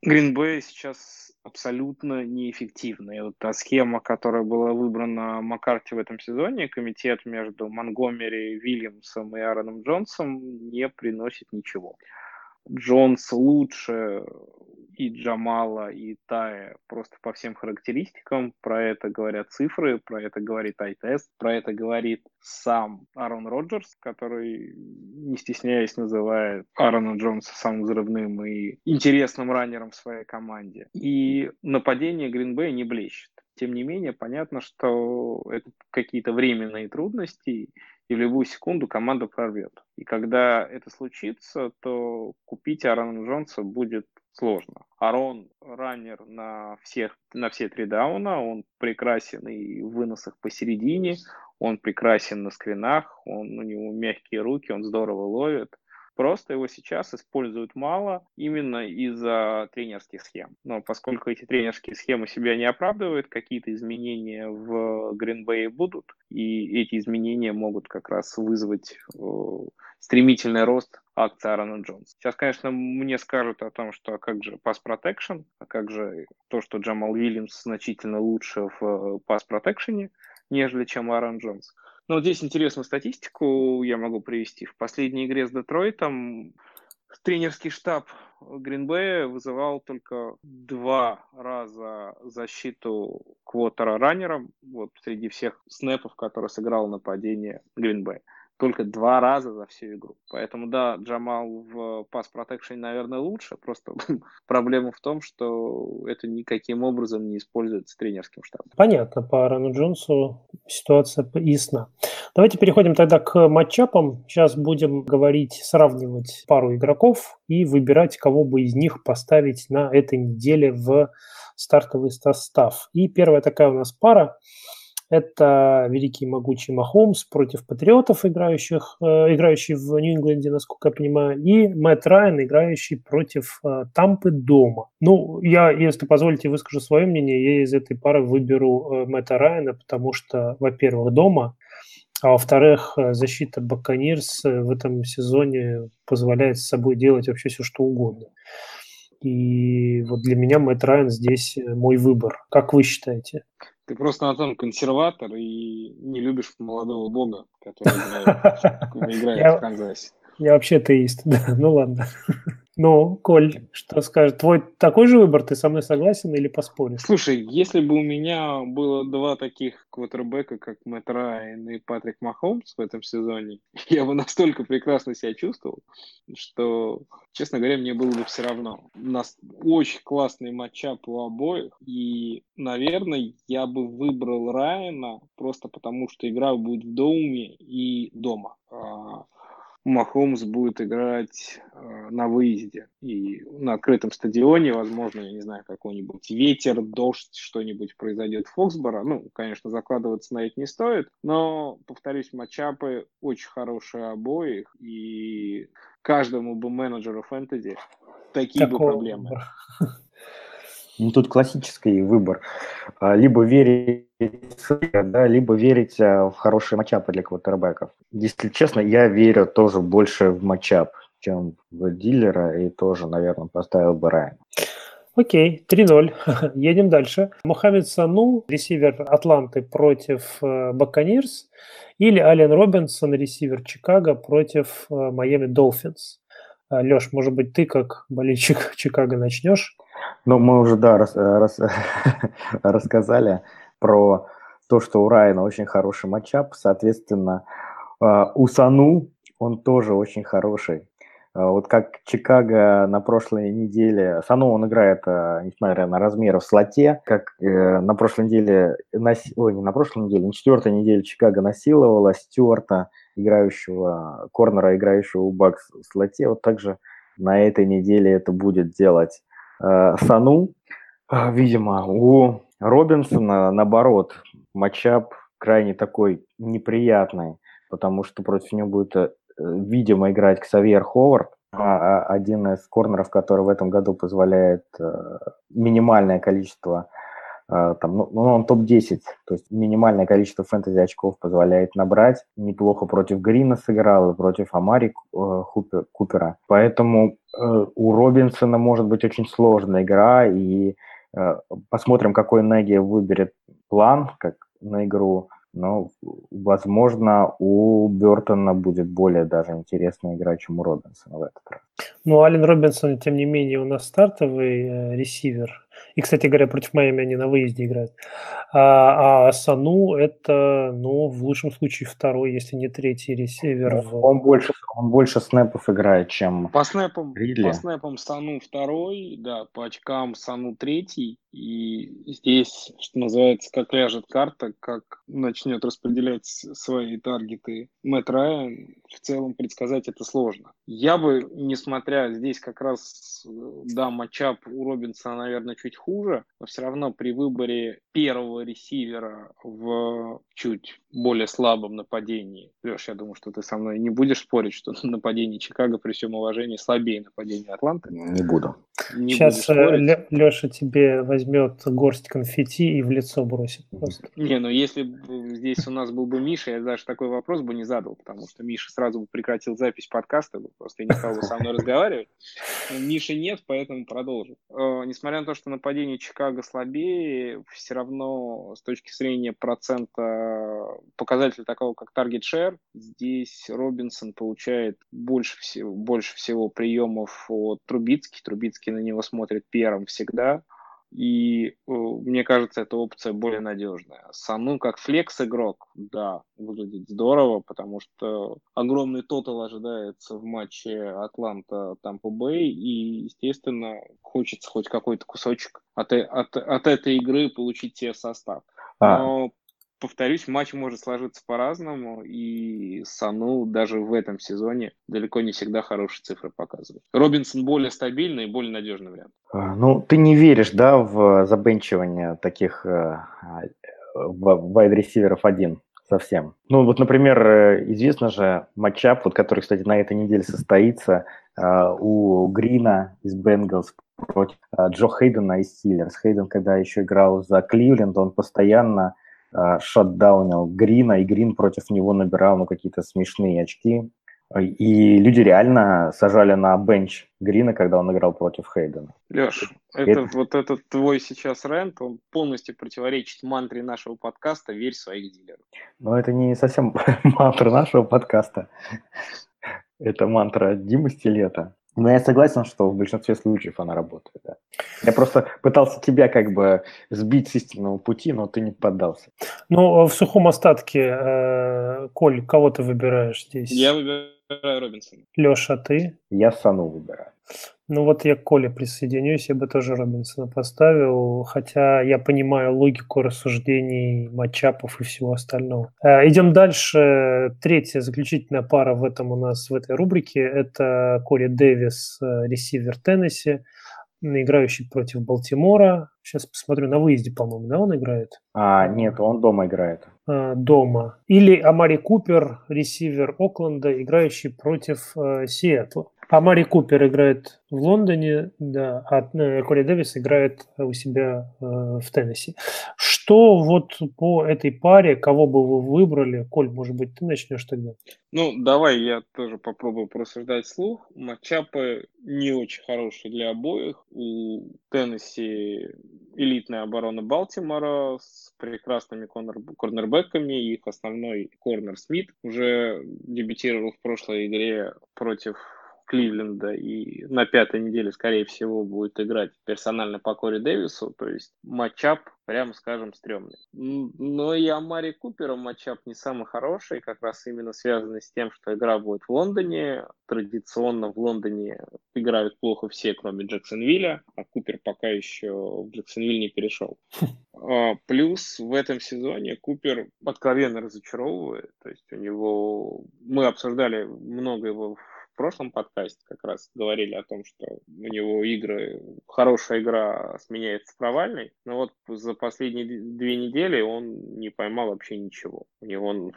Гринбей сейчас абсолютно неэффективна. И вот та схема, которая была выбрана Маккарти в этом сезоне, комитет между Монгомери, Вильямсом и Аароном Джонсом, не приносит ничего. Джонс лучше и Джамала, и Тая просто по всем характеристикам. Про это говорят цифры, про это говорит ай-тест, про это говорит сам Аарон Роджерс, который, не стесняясь, называет Аарона Джонса самым взрывным и интересным раннером в своей команде. И нападение Гринбея не блещет. Тем не менее, понятно, что это какие-то временные трудности, и в любую секунду команда прорвет. И когда это случится, то купить Аарона Джонса будет сложно. Арон раннер на, всех, на все три дауна, он прекрасен и в выносах посередине, он прекрасен на скринах, он, у него мягкие руки, он здорово ловит. Просто его сейчас используют мало именно из-за тренерских схем. Но поскольку эти тренерские схемы себя не оправдывают, какие-то изменения в Гринбее будут, и эти изменения могут как раз вызвать э, стремительный рост акции Аарона Джонса. Сейчас, конечно, мне скажут о том, что а как же pass protection, а как же то, что Джамал Уильямс значительно лучше в э, pass protection, нежели чем Аарон Джонс. Но вот здесь интересную статистику я могу привести. В последней игре с Детройтом тренерский штаб Гринбея вызывал только два раза защиту квотера раннером вот среди всех снэпов, которые сыграл нападение Гринбея только два раза за всю игру. Поэтому, да, Джамал в пас протекшене, наверное, лучше. Просто проблема в том, что это никаким образом не используется тренерским штабом. Понятно, по Аарону Джонсу ситуация ясна. Давайте переходим тогда к матчапам. Сейчас будем говорить, сравнивать пару игроков и выбирать, кого бы из них поставить на этой неделе в стартовый состав. И первая такая у нас пара – это великий могучий Махомс против патриотов, играющих, э, играющий в Нью-Ингланде, насколько я понимаю, и Мэтт Райан, играющий против э, Тампы дома. Ну, я, если позволите, выскажу свое мнение. Я из этой пары выберу э, Мэтта Райана, потому что, во-первых, дома, а во-вторых, защита Баканирс в этом сезоне позволяет с собой делать вообще все, что угодно. И вот для меня Мэтт Райан здесь мой выбор. Как вы считаете? Ты просто, Антон, консерватор и не любишь молодого бога, который играет, в Канзасе. Я вообще атеист, да, ну ладно. Ну, Коль, что скажешь? Твой такой же выбор, ты со мной согласен или поспоришь? Слушай, если бы у меня было два таких квотербека, как Мэтт Райан и Патрик Махомс в этом сезоне, я бы настолько прекрасно себя чувствовал, что, честно говоря, мне было бы все равно. У нас очень классный матчап у обоих, и, наверное, я бы выбрал Райана просто потому, что игра будет в доме и дома. Махомс будет играть э, на выезде и на открытом стадионе, возможно, я не знаю, какой-нибудь ветер, дождь, что-нибудь произойдет в Фоксборо. Ну, конечно, закладываться на это не стоит, но, повторюсь, матчапы очень хорошие обоих, и каждому бы менеджеру фэнтези такие Такого... бы проблемы. Ну, тут классический выбор. А, либо верить, да, либо верить а, в хорошие матчапы для квотербеков. Если честно, я верю тоже больше в матчап, чем в дилера, и тоже, наверное, поставил бы Райан. Окей, 3-0. Едем дальше. Мухаммед Сану, ресивер Атланты против э, Баканирс, или Ален Робинсон, ресивер Чикаго против э, Майами Долфинс. Леш, может быть, ты как болельщик Чикаго начнешь? Ну, мы уже, да, рас, рас, рассказали про то, что у Райана очень хороший матчап. Соответственно, а, у Сану он тоже очень хороший. А, вот как Чикаго на прошлой неделе, Сану он играет, а, несмотря на размеры в слоте, как э, на прошлой неделе, ой, не на прошлой неделе, на четвертой неделе Чикаго насиловала Стюарта, играющего, корнера, играющего у Бакс в слоте, вот также на этой неделе это будет делать Сану. Видимо, у Робинсона, наоборот, матчап крайне такой неприятный, потому что против него будет, э, видимо, играть Ксавьер Ховард, а, а, один из корнеров, который в этом году позволяет минимальное количество там, ну, ну он топ-10, то есть минимальное количество фэнтези очков позволяет набрать. Неплохо против Грина сыграл и против Амари Купера. Поэтому Э, у Робинсона может быть очень сложная игра, и э, посмотрим, какой Неги выберет план как на игру. Но, возможно, у Бертона будет более даже интересная игра, чем у Робинсона в этот раз. Ну, Ален Робинсон, тем не менее, у нас стартовый э, ресивер. И, кстати говоря, против Майами они на выезде играют. А, а Сану это, ну, в лучшем случае второй, если не третий ресивер. Ну, он, больше, он больше снэпов играет, чем По снэпам, Ридли. по снэпам Сану второй, да, по очкам Сану третий. И здесь, что называется, как ляжет карта, как начнет распределять свои таргеты Мэтт Райан, в целом предсказать это сложно. Я бы, несмотря здесь как раз, да, матчап у Робинсона, наверное, чуть хуже, но все равно при выборе первого ресивера в чуть более слабом нападении. Леш, я думаю, что ты со мной не будешь спорить, что нападение Чикаго при всем уважении слабее нападения Атланты. Не буду. Не Сейчас э, Леша тебе возьмет горсть конфетти и в лицо бросит просто. Не, ну если бы здесь у нас был бы Миша, я даже такой вопрос бы не задал, потому что Миша сразу бы прекратил запись подкаста, бы просто не стал бы со мной разговаривать. Миши нет, поэтому продолжим. Э, несмотря на то, что нападение Чикаго слабее, все равно с точки зрения процента показателя такого, как target share, здесь Робинсон получает больше всего, больше всего приемов от Трубицки. Трубицкий на него смотрит первым всегда. И э, мне кажется, эта опция более надежная. Сану как флекс-игрок, да, выглядит здорово, потому что огромный тотал ожидается в матче Атланта-Тампа Бэй, и, естественно, хочется хоть какой-то кусочек от, э, от, от этой игры получить себе состав. А. Но повторюсь, матч может сложиться по-разному, и Сану даже в этом сезоне далеко не всегда хорошие цифры показывает. Робинсон более стабильный и более надежный вариант. А, ну, ты не веришь, да, в забенчивание таких э, вайд-ресиверов один совсем. Ну, вот, например, э, известно же матчап, вот, который, кстати, на этой неделе состоится э, у Грина из Бенгалс против Джо Хейдена из Стиллерс. Хейден, когда еще играл за Кливленд, он постоянно шатдаунил Грина, и Грин против него набирал ну, какие-то смешные очки. И люди реально сажали на бенч Грина, когда он играл против Хейдена. Леш, это, это вот этот твой сейчас рент, он полностью противоречит мантре нашего подкаста «Верь в своих дилеров». Но это не совсем мантра нашего подкаста. Это мантра Димы Стилета. Но я согласен, что в большинстве случаев она работает. Да. Я просто пытался тебя как бы сбить с истинного пути, но ты не поддался. Ну, в сухом остатке, э, Коль, кого ты выбираешь здесь? Я выбираю Робинсона. Леша, ты? Я Сану выбираю. Ну вот я к Коле присоединюсь, я бы тоже Робинсона поставил, хотя я понимаю логику рассуждений, матчапов и всего остального. Э, идем дальше. Третья заключительная пара в этом у нас, в этой рубрике, это Коли Дэвис, э, ресивер Теннесси, играющий против Балтимора. Сейчас посмотрю, на выезде, по-моему, да, он играет? А, нет, он дома играет. А, дома. Или Амари Купер, ресивер Окленда, играющий против э, Сиэтла. А Мари Купер играет в Лондоне, да, а э, Кори Дэвис играет у себя э, в Теннесси. Что вот по этой паре, кого бы вы выбрали? Коль, может быть, ты начнешь тогда? Ну, давай я тоже попробую просуждать слух. Матчапы не очень хорошие для обоих. У Теннесси элитная оборона Балтимора с прекрасными корнер корнербеками. Их основной корнер Смит уже дебютировал в прошлой игре против Кливленда и на пятой неделе, скорее всего, будет играть персонально по Кори Дэвису, то есть матчап, прямо скажем, стрёмный. Но и Амари Купера матчап не самый хороший, как раз именно связанный с тем, что игра будет в Лондоне. Традиционно в Лондоне играют плохо все, кроме Джексонвилля, а Купер пока еще в Джексонвиль не перешел. А, плюс в этом сезоне Купер откровенно разочаровывает. То есть у него... Мы обсуждали много его в прошлом подкасте как раз говорили о том, что у него игры, хорошая игра сменяется провальной, но вот за последние две недели он не поймал вообще ничего. У него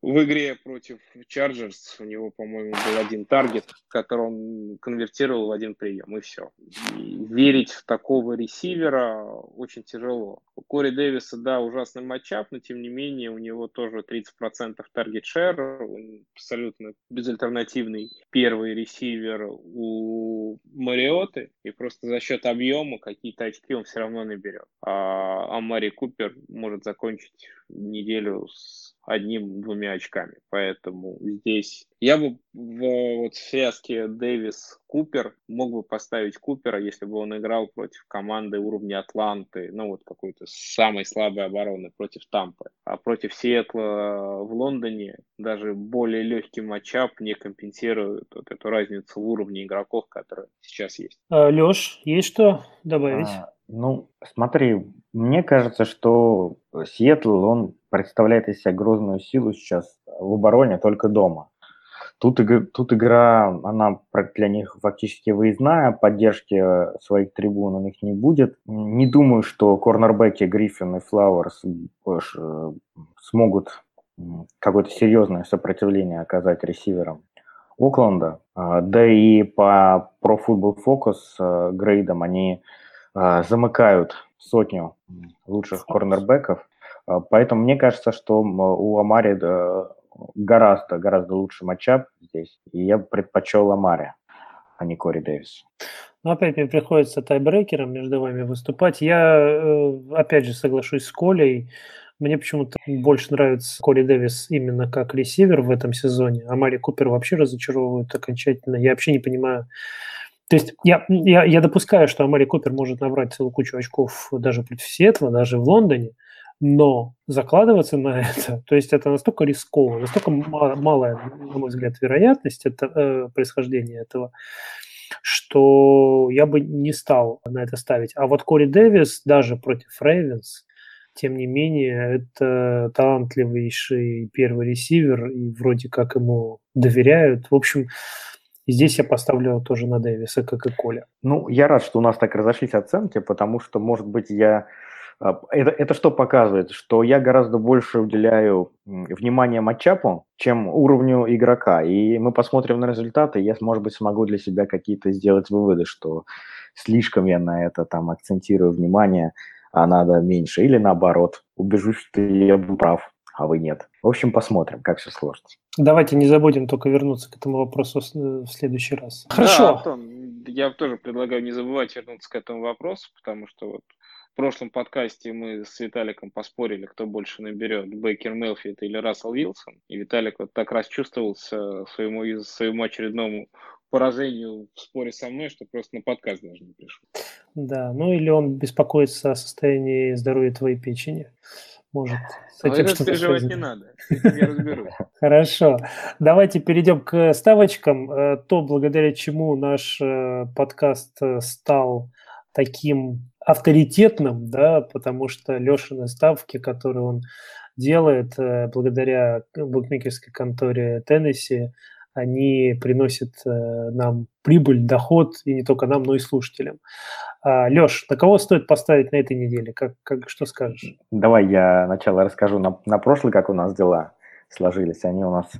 в игре против Chargers у него, по-моему, был один target, который он конвертировал в один прием, и все. И верить в такого ресивера очень тяжело. У Кори Дэвиса, да, ужасный matchup, но тем не менее у него тоже 30% target share, он абсолютно безальтернативный первый ресивер у Мариоты, и просто за счет объема какие-то очки он все равно наберет. А Амари Купер может закончить неделю с одним-двумя очками. Поэтому здесь я бы в вот, связке Дэвис-Купер мог бы поставить Купера, если бы он играл против команды уровня Атланты, ну вот какой-то самой слабой обороны против Тампы. А против Сиэтла в Лондоне даже более легкий матчап не компенсирует вот эту разницу в уровне игроков, которые сейчас есть. А, Леш, есть что добавить? А, ну, смотри, мне кажется, что Сиэтл, он представляет из себя грозную силу сейчас в обороне только дома. Тут, тут игра, она для них фактически выездная, поддержки своих трибун у них не будет. Не думаю, что корнербеки Гриффин и Флауэрс э, смогут какое-то серьезное сопротивление оказать ресиверам Окленда. А, да и по Pro Football Focus э, грейдам они замыкают сотню лучших корнербеков. А, поэтому мне кажется, что у Амари гораздо, гораздо лучше матчап здесь. И я предпочел Амари, а не Кори Дэвис. Ну, опять мне приходится тайбрейкером между вами выступать. Я, э, опять же, соглашусь с Колей. Мне почему-то больше нравится Кори Дэвис именно как ресивер в этом сезоне. А Мари Купер вообще разочаровывает окончательно. Я вообще не понимаю, то есть я, я, я допускаю, что Амари Купер может набрать целую кучу очков даже против Сиэтла, даже в Лондоне, но закладываться на это, то есть это настолько рисково, настолько малая, на мой взгляд, вероятность это, э, происхождения этого, что я бы не стал на это ставить. А вот Кори Дэвис даже против Рейвенс, тем не менее, это талантливейший первый ресивер, и вроде как ему доверяют. В общем, здесь я поставлю тоже на Дэвиса, как и Коля. Ну, я рад, что у нас так разошлись оценки, потому что, может быть, я... А, это, это что показывает? Что я гораздо больше уделяю внимание матчапу, чем уровню игрока. И мы посмотрим на результаты, я, может быть, смогу для себя какие-то сделать выводы, что слишком я на это там акцентирую внимание, а надо меньше. Или наоборот, убежусь, что я был прав а вы нет. В общем, посмотрим, как все сложится. Давайте не забудем только вернуться к этому вопросу в следующий раз. Хорошо. Да, Антон, я тоже предлагаю не забывать вернуться к этому вопросу, потому что вот прошлом подкасте мы с Виталиком поспорили, кто больше наберет, Бейкер Мелфит или Рассел Вилсон. И Виталик вот так расчувствовался своему, своему очередному поражению в споре со мной, что просто на подкаст даже не пришел. Да, ну или он беспокоится о состоянии здоровья твоей печени. Может, с этим что-то переживать связано. не надо, я разберусь. Хорошо. Давайте перейдем к ставочкам. Э, то, благодаря чему наш э, подкаст э, стал таким авторитетным, да, потому что Лешины ставки, которые он делает благодаря букмекерской конторе Теннесси, они приносят нам прибыль, доход, и не только нам, но и слушателям. А, Леш, на кого стоит поставить на этой неделе? Как, как, что скажешь? Давай я сначала расскажу на, на прошлый, как у нас дела сложились. Они у нас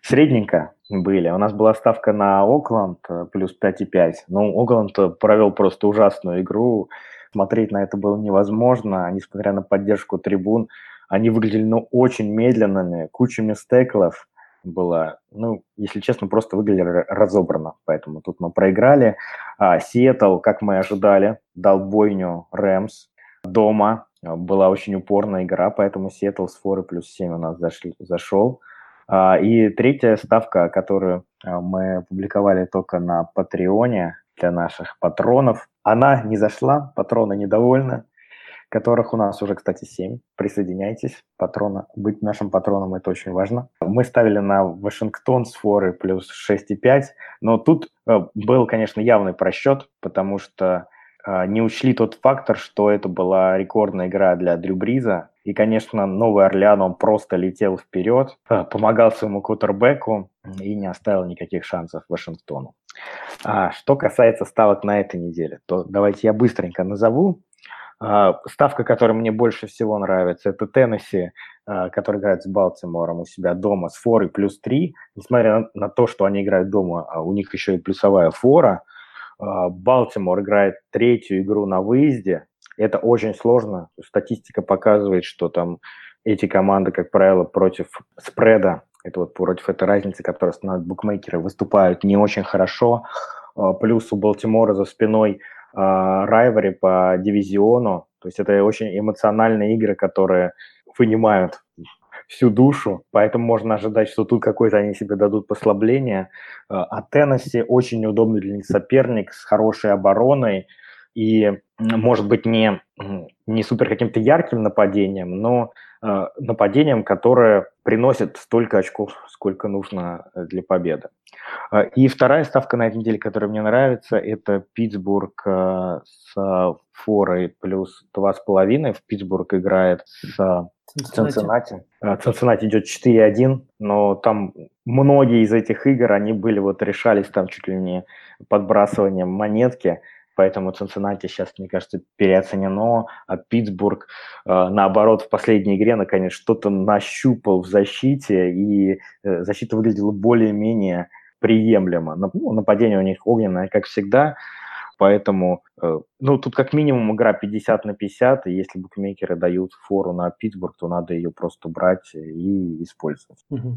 средненько были. У нас была ставка на Окленд э, плюс 5,5. Ну, Окленд провел просто ужасную игру. Смотреть на это было невозможно, несмотря на поддержку трибун. Они выглядели, ну, очень медленными, куча мистеклов была, ну, если честно, просто выглядели разобрано, поэтому тут мы проиграли. А, Сиэтл, как мы ожидали, дал бойню Рэмс дома, была очень упорная игра, поэтому Сиэтл с форы плюс 7 у нас зашли, зашел. А, и третья ставка, которую а, мы опубликовали только на Патреоне для наших патронов, она не зашла, патроны недовольны которых у нас уже, кстати, 7. Присоединяйтесь, патрона. Быть нашим патроном – это очень важно. Мы ставили на Вашингтон с форы плюс 6,5, но тут э, был, конечно, явный просчет, потому что э, не учли тот фактор, что это была рекордная игра для Дрю Бриза. И, конечно, Новый Орлеан, он просто летел вперед, э, помогал своему кутербеку и не оставил никаких шансов Вашингтону. А что касается ставок на этой неделе, то давайте я быстренько назову. А, ставка, которая мне больше всего нравится, это Теннесси, а, который играет с Балтимором у себя дома с форой плюс 3. Несмотря на, на то, что они играют дома, а у них еще и плюсовая фора. Балтимор играет третью игру на выезде. Это очень сложно. Статистика показывает, что там эти команды, как правило, против спреда, это вот против этой разницы, которую становят букмекеры, выступают не очень хорошо. Плюс у Балтимора за спиной райвари по дивизиону. То есть это очень эмоциональные игры, которые вынимают всю душу, поэтому можно ожидать, что тут какой-то они себе дадут послабление. А Теннесси очень неудобный для них соперник с хорошей обороной и, может быть, не, не супер каким-то ярким нападением, но э, нападением, которое приносит столько очков, сколько нужно для победы. А, и вторая ставка на этой неделе, которая мне нравится, это Питтсбург э, с форой плюс 2,5. В Питтсбург играет с Цинциннати. Цинциннати идет 4-1, но там многие из этих игр, они были вот решались там чуть ли не подбрасыванием монетки, поэтому Цинциннати сейчас, мне кажется, переоценено, а Питтсбург, э, наоборот, в последней игре, наконец, что-то нащупал в защите, и э, защита выглядела более-менее приемлемо. Ну, нападение у них огненное, как всегда, поэтому, э, ну, тут как минимум игра 50 на 50, и если букмекеры дают фору на Питтсбург, то надо ее просто брать и использовать. Угу.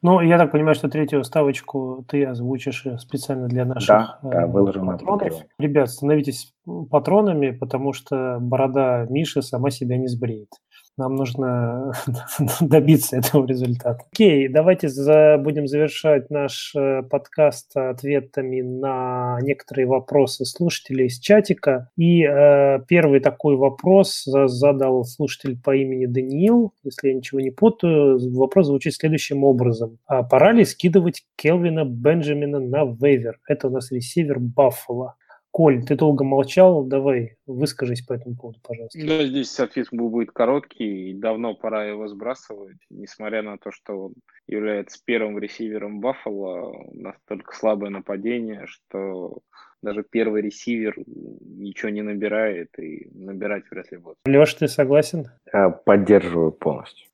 Ну, я так понимаю, что третью ставочку ты озвучишь специально для наших да, да, выложим патронов. Ребят, становитесь патронами, потому что борода Миши сама себя не сбреет. Нам нужно добиться этого результата. Окей, давайте за, будем завершать наш э, подкаст ответами на некоторые вопросы слушателей из чатика. И э, первый такой вопрос задал слушатель по имени Даниил. Если я ничего не путаю, вопрос звучит следующим образом. А пора ли скидывать Келвина Бенджамина на вейвер? Это у нас ресивер Баффало. Коль, ты долго молчал, давай выскажись по этому поводу, пожалуйста. Да, здесь ответ будет короткий, и давно пора его сбрасывать, несмотря на то, что он является первым ресивером Баффала, настолько слабое нападение, что даже первый ресивер ничего не набирает, и набирать вряд ли будет. Леш, ты согласен? Поддерживаю полностью.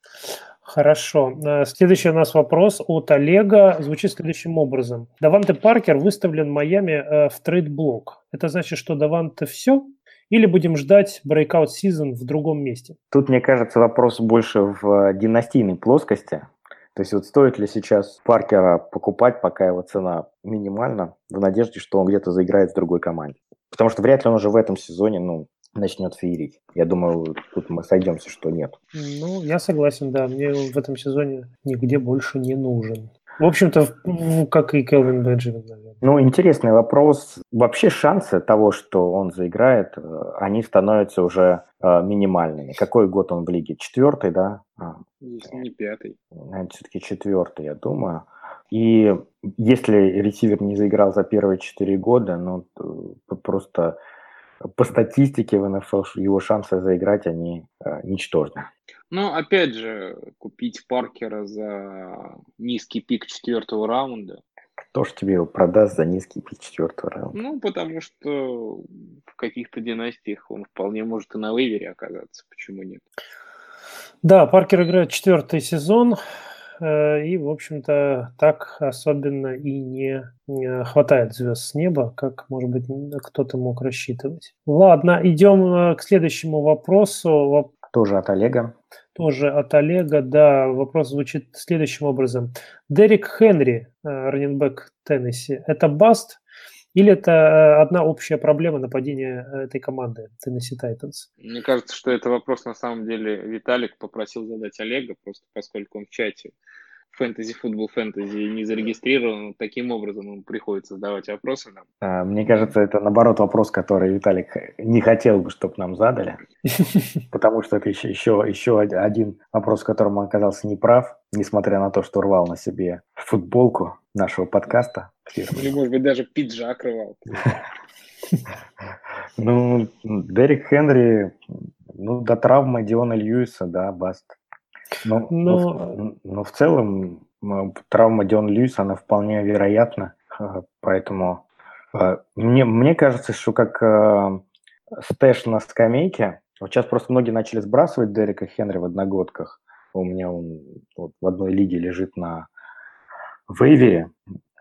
Хорошо. Э, следующий у нас вопрос от Олега звучит следующим образом. Даванте Паркер выставлен в Майами э, в trade block. Это значит, что Даванте все? Или будем ждать breakout season в другом месте? Тут, мне кажется, вопрос больше в династийной плоскости. То есть вот стоит ли сейчас Паркера покупать, пока его цена минимальна, в надежде, что он где-то заиграет в другой команде. Потому что вряд ли он уже в этом сезоне ну, начнет феерить. Я думаю, тут мы сойдемся, что нет. Ну, я согласен, да. Мне в этом сезоне нигде больше не нужен. В общем-то, как и Келвин Бенджамин, наверное. Ну, интересный вопрос. Вообще шансы того, что он заиграет, э, они становятся уже э, минимальными. Какой год он в лиге? Четвертый, да? А, если не пятый. Наверное, все-таки четвертый, я думаю. И если ресивер не заиграл за первые четыре года, ну, просто по статистике в НФЛ его шансы заиграть, они э, ничтожны. Ну, опять же, купить Паркера за низкий пик четвертого раунда. Кто ж тебе его продаст за низкий пик четвертого раунда? Ну, потому что в каких-то династиях он вполне может и на вейвере оказаться. Почему нет? Да, Паркер играет четвертый сезон. Э, и, в общем-то, так особенно и не хватает звезд с неба, как, может быть, кто-то мог рассчитывать. Ладно, идем э, к следующему вопросу. Тоже от Олега. Тоже от Олега, да. Вопрос звучит следующим образом. Дерек Хенри, э, раненбэк Теннесси, это баст или это э, одна общая проблема нападения э, этой команды Tennessee Titans? Мне кажется, что это вопрос на самом деле Виталик попросил задать Олега, просто поскольку он в чате фэнтези, футбол фэнтези не зарегистрирован, таким образом ему приходится задавать вопросы нам. А, мне кажется, это наоборот вопрос, который Виталик не хотел бы, чтобы нам задали, потому что это еще, еще, еще один вопрос, в котором он оказался неправ, несмотря на то, что рвал на себе футболку нашего подкаста. Или, может быть, даже пиджак рвал. Ну, Дерек Хенри, ну, до травмы Диона Льюиса, да, bust. Но, но... Но, но в целом травма Дион Льюиса, она вполне вероятна, а, поэтому а, мне, мне кажется, что как а, stash на скамейке, вот сейчас просто многие начали сбрасывать Дерека Хенри в одногодках, у меня он вот, в одной лиге лежит на вейвере,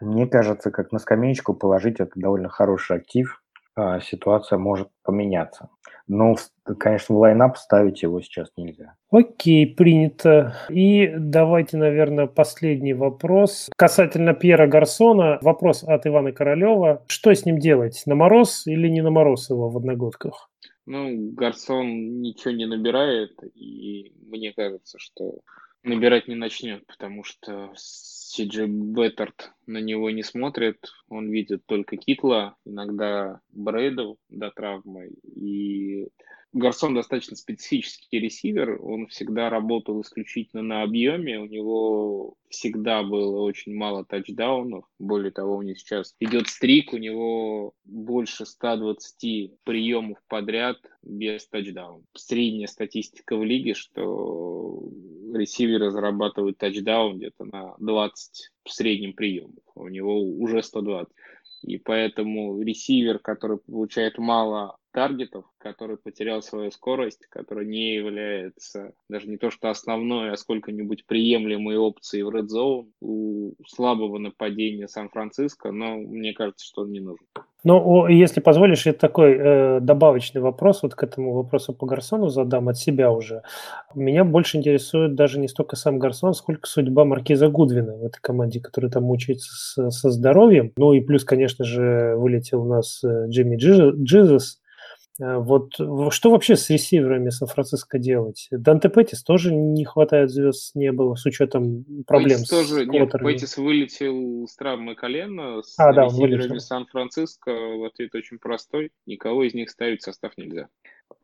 мне кажется, как на скамеечку положить это довольно хороший актив, а, ситуация может поменяться. Но, конечно, в лайнап ставить его сейчас нельзя. Окей, принято. И давайте, наверное, последний вопрос. Касательно Пьера Гарсона, вопрос от Ивана Королева. Что с ним делать? На мороз или не на мороз его в одногодках? Ну, Гарсон ничего не набирает, и мне кажется, что набирать не начнет, потому что Джей Беттерт на него не смотрит, он видит только Китла, иногда Брейдов до травмы, и Гарсон достаточно специфический ресивер, он всегда работал исключительно на объеме, у него всегда было очень мало тачдаунов, более того, у него сейчас идет стрик, у него больше 120 приемов подряд без тачдаунов. Средняя статистика в лиге, что ресиверы зарабатывают тачдаун где-то на 20 в среднем приемов, а у него уже 120. И поэтому ресивер, который получает мало таргетов, который потерял свою скорость, который не является даже не то что основной, а сколько-нибудь приемлемой опцией в Red Zone у слабого нападения Сан-Франциско, но мне кажется, что он не нужен. Ну, если позволишь, это такой э, добавочный вопрос, вот к этому вопросу по Гарсону задам от себя уже. Меня больше интересует даже не столько сам Гарсон, сколько судьба Маркиза Гудвина в этой команде, который там мучается с, со здоровьем. Ну и плюс, конечно же, вылетел у нас э, Джимми Джизус, вот что вообще с ресиверами Сан-Франциско делать? Данте Петтис тоже не хватает звезд не было с учетом проблем Петтис с тоже, Нет, Петтис вылетел с травмы колена, с а, да, ресиверами Сан-Франциско ответ очень простой. Никого из них ставить в состав нельзя.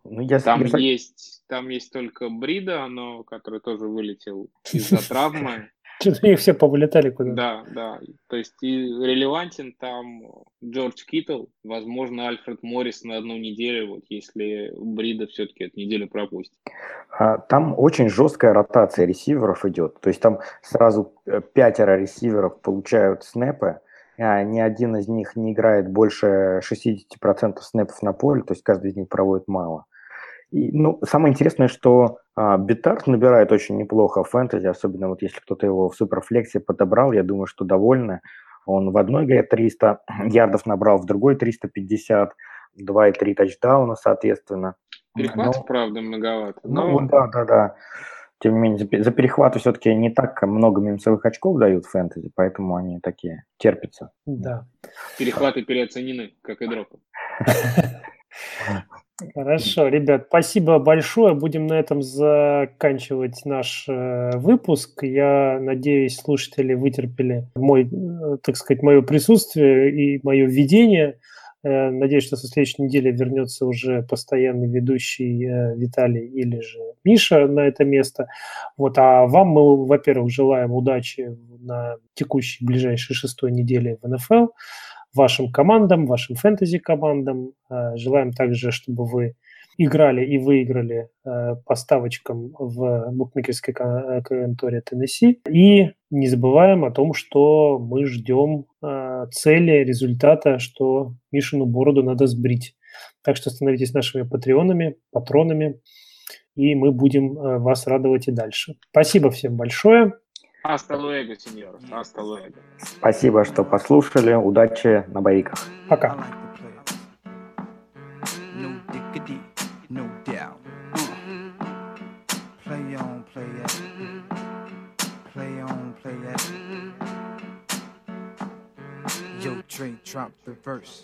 Ну, я, там, я... есть, там есть только Брида, но который тоже вылетел из-за травмы. Что-то их все повылетали куда Да, да. То есть и релевантен там Джордж Киттл, возможно, Альфред Моррис на одну неделю, вот если Брида все-таки эту неделю пропустит. А, там очень жесткая ротация ресиверов идет. То есть там сразу э, пятеро ресиверов получают снэпы, а ни один из них не играет больше 60% снэпов на поле, то есть каждый из них проводит мало. И, ну, самое интересное, что а, Битарт набирает очень неплохо фэнтези, особенно вот если кто-то его в суперфлексе подобрал, я думаю, что довольны. Он в одной игре 300 ярдов набрал, в другой 350, 2 и 3 тачдауна, соответственно. Перехват, но, правда, многовато. Ну, но... Ну, да, да, да. Тем не менее, за перехваты все-таки не так много минусовых очков дают фэнтези, поэтому они такие терпятся. Да. Перехваты переоценены, как и дропы. Хорошо, ребят, спасибо большое. Будем на этом заканчивать наш э, выпуск. Я надеюсь, слушатели вытерпели мой, э, так сказать, мое присутствие и мое введение. Э, надеюсь, что со следующей недели вернется уже постоянный ведущий Виталий или же Миша на это место. Вот, а вам мы, во-первых, желаем удачи на текущей ближайшей шестой неделе в НФЛ вашим командам, вашим фэнтези-командам. Э, желаем также, чтобы вы играли и выиграли э, по ставочкам в букмекерской конторе Теннесси. И не забываем о том, что мы ждем э, цели, результата, что Мишину бороду надо сбрить. Так что становитесь нашими патреонами, патронами, и мы будем вас радовать и дальше. Спасибо всем большое. Hasta luego, сеньор. Hasta luego. Спасибо, что послушали. Удачи на боиках. Пока. Trey drop the verse.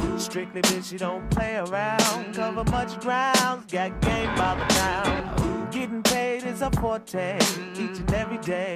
Strictly bitch, you don't play around. Cover much ground, got game by the pound. Getting paid is a forte, each and every day.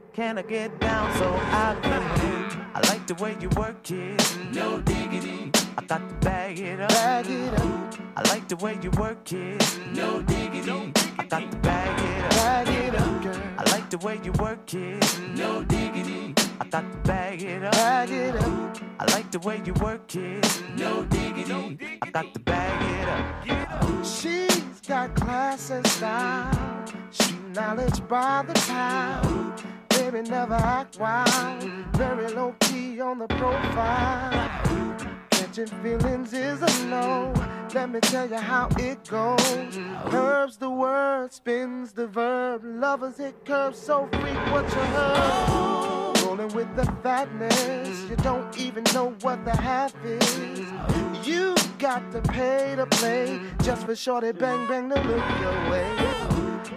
Can I get down so I can win? I like the way you work it, no diggity. I got to bag it up. Bag it up. I like the way you work it. No diggity. I got to bag it up. Bag it up, girl. I like the way you work it. No diggity. I got to bag it up. Bag it up. I like the way you work it. No diggity. I got to bag it up. She's got class and style. Street knowledge by the pound. Baby never act wild. Very low key on the profile. Catching feelings is a no. Let me tell you how it goes. Curves the word, spins the verb. Lovers hit curves so freak what you heard. Rolling with the fatness, you don't even know what the half is. You got to pay to play just for shorty bang bang to look your way.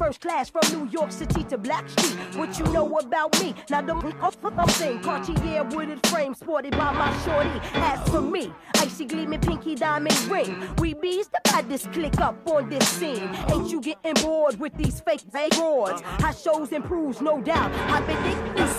first class from New York City to Black Street. What you know about me? Now the I'm saying Cartier wooded frame sported by my shorty. As for me, icy gleaming pinky diamond ring. We bees the this click up on this scene. Ain't you getting bored with these fake fake boards? How shows improves, no doubt. I've been thinking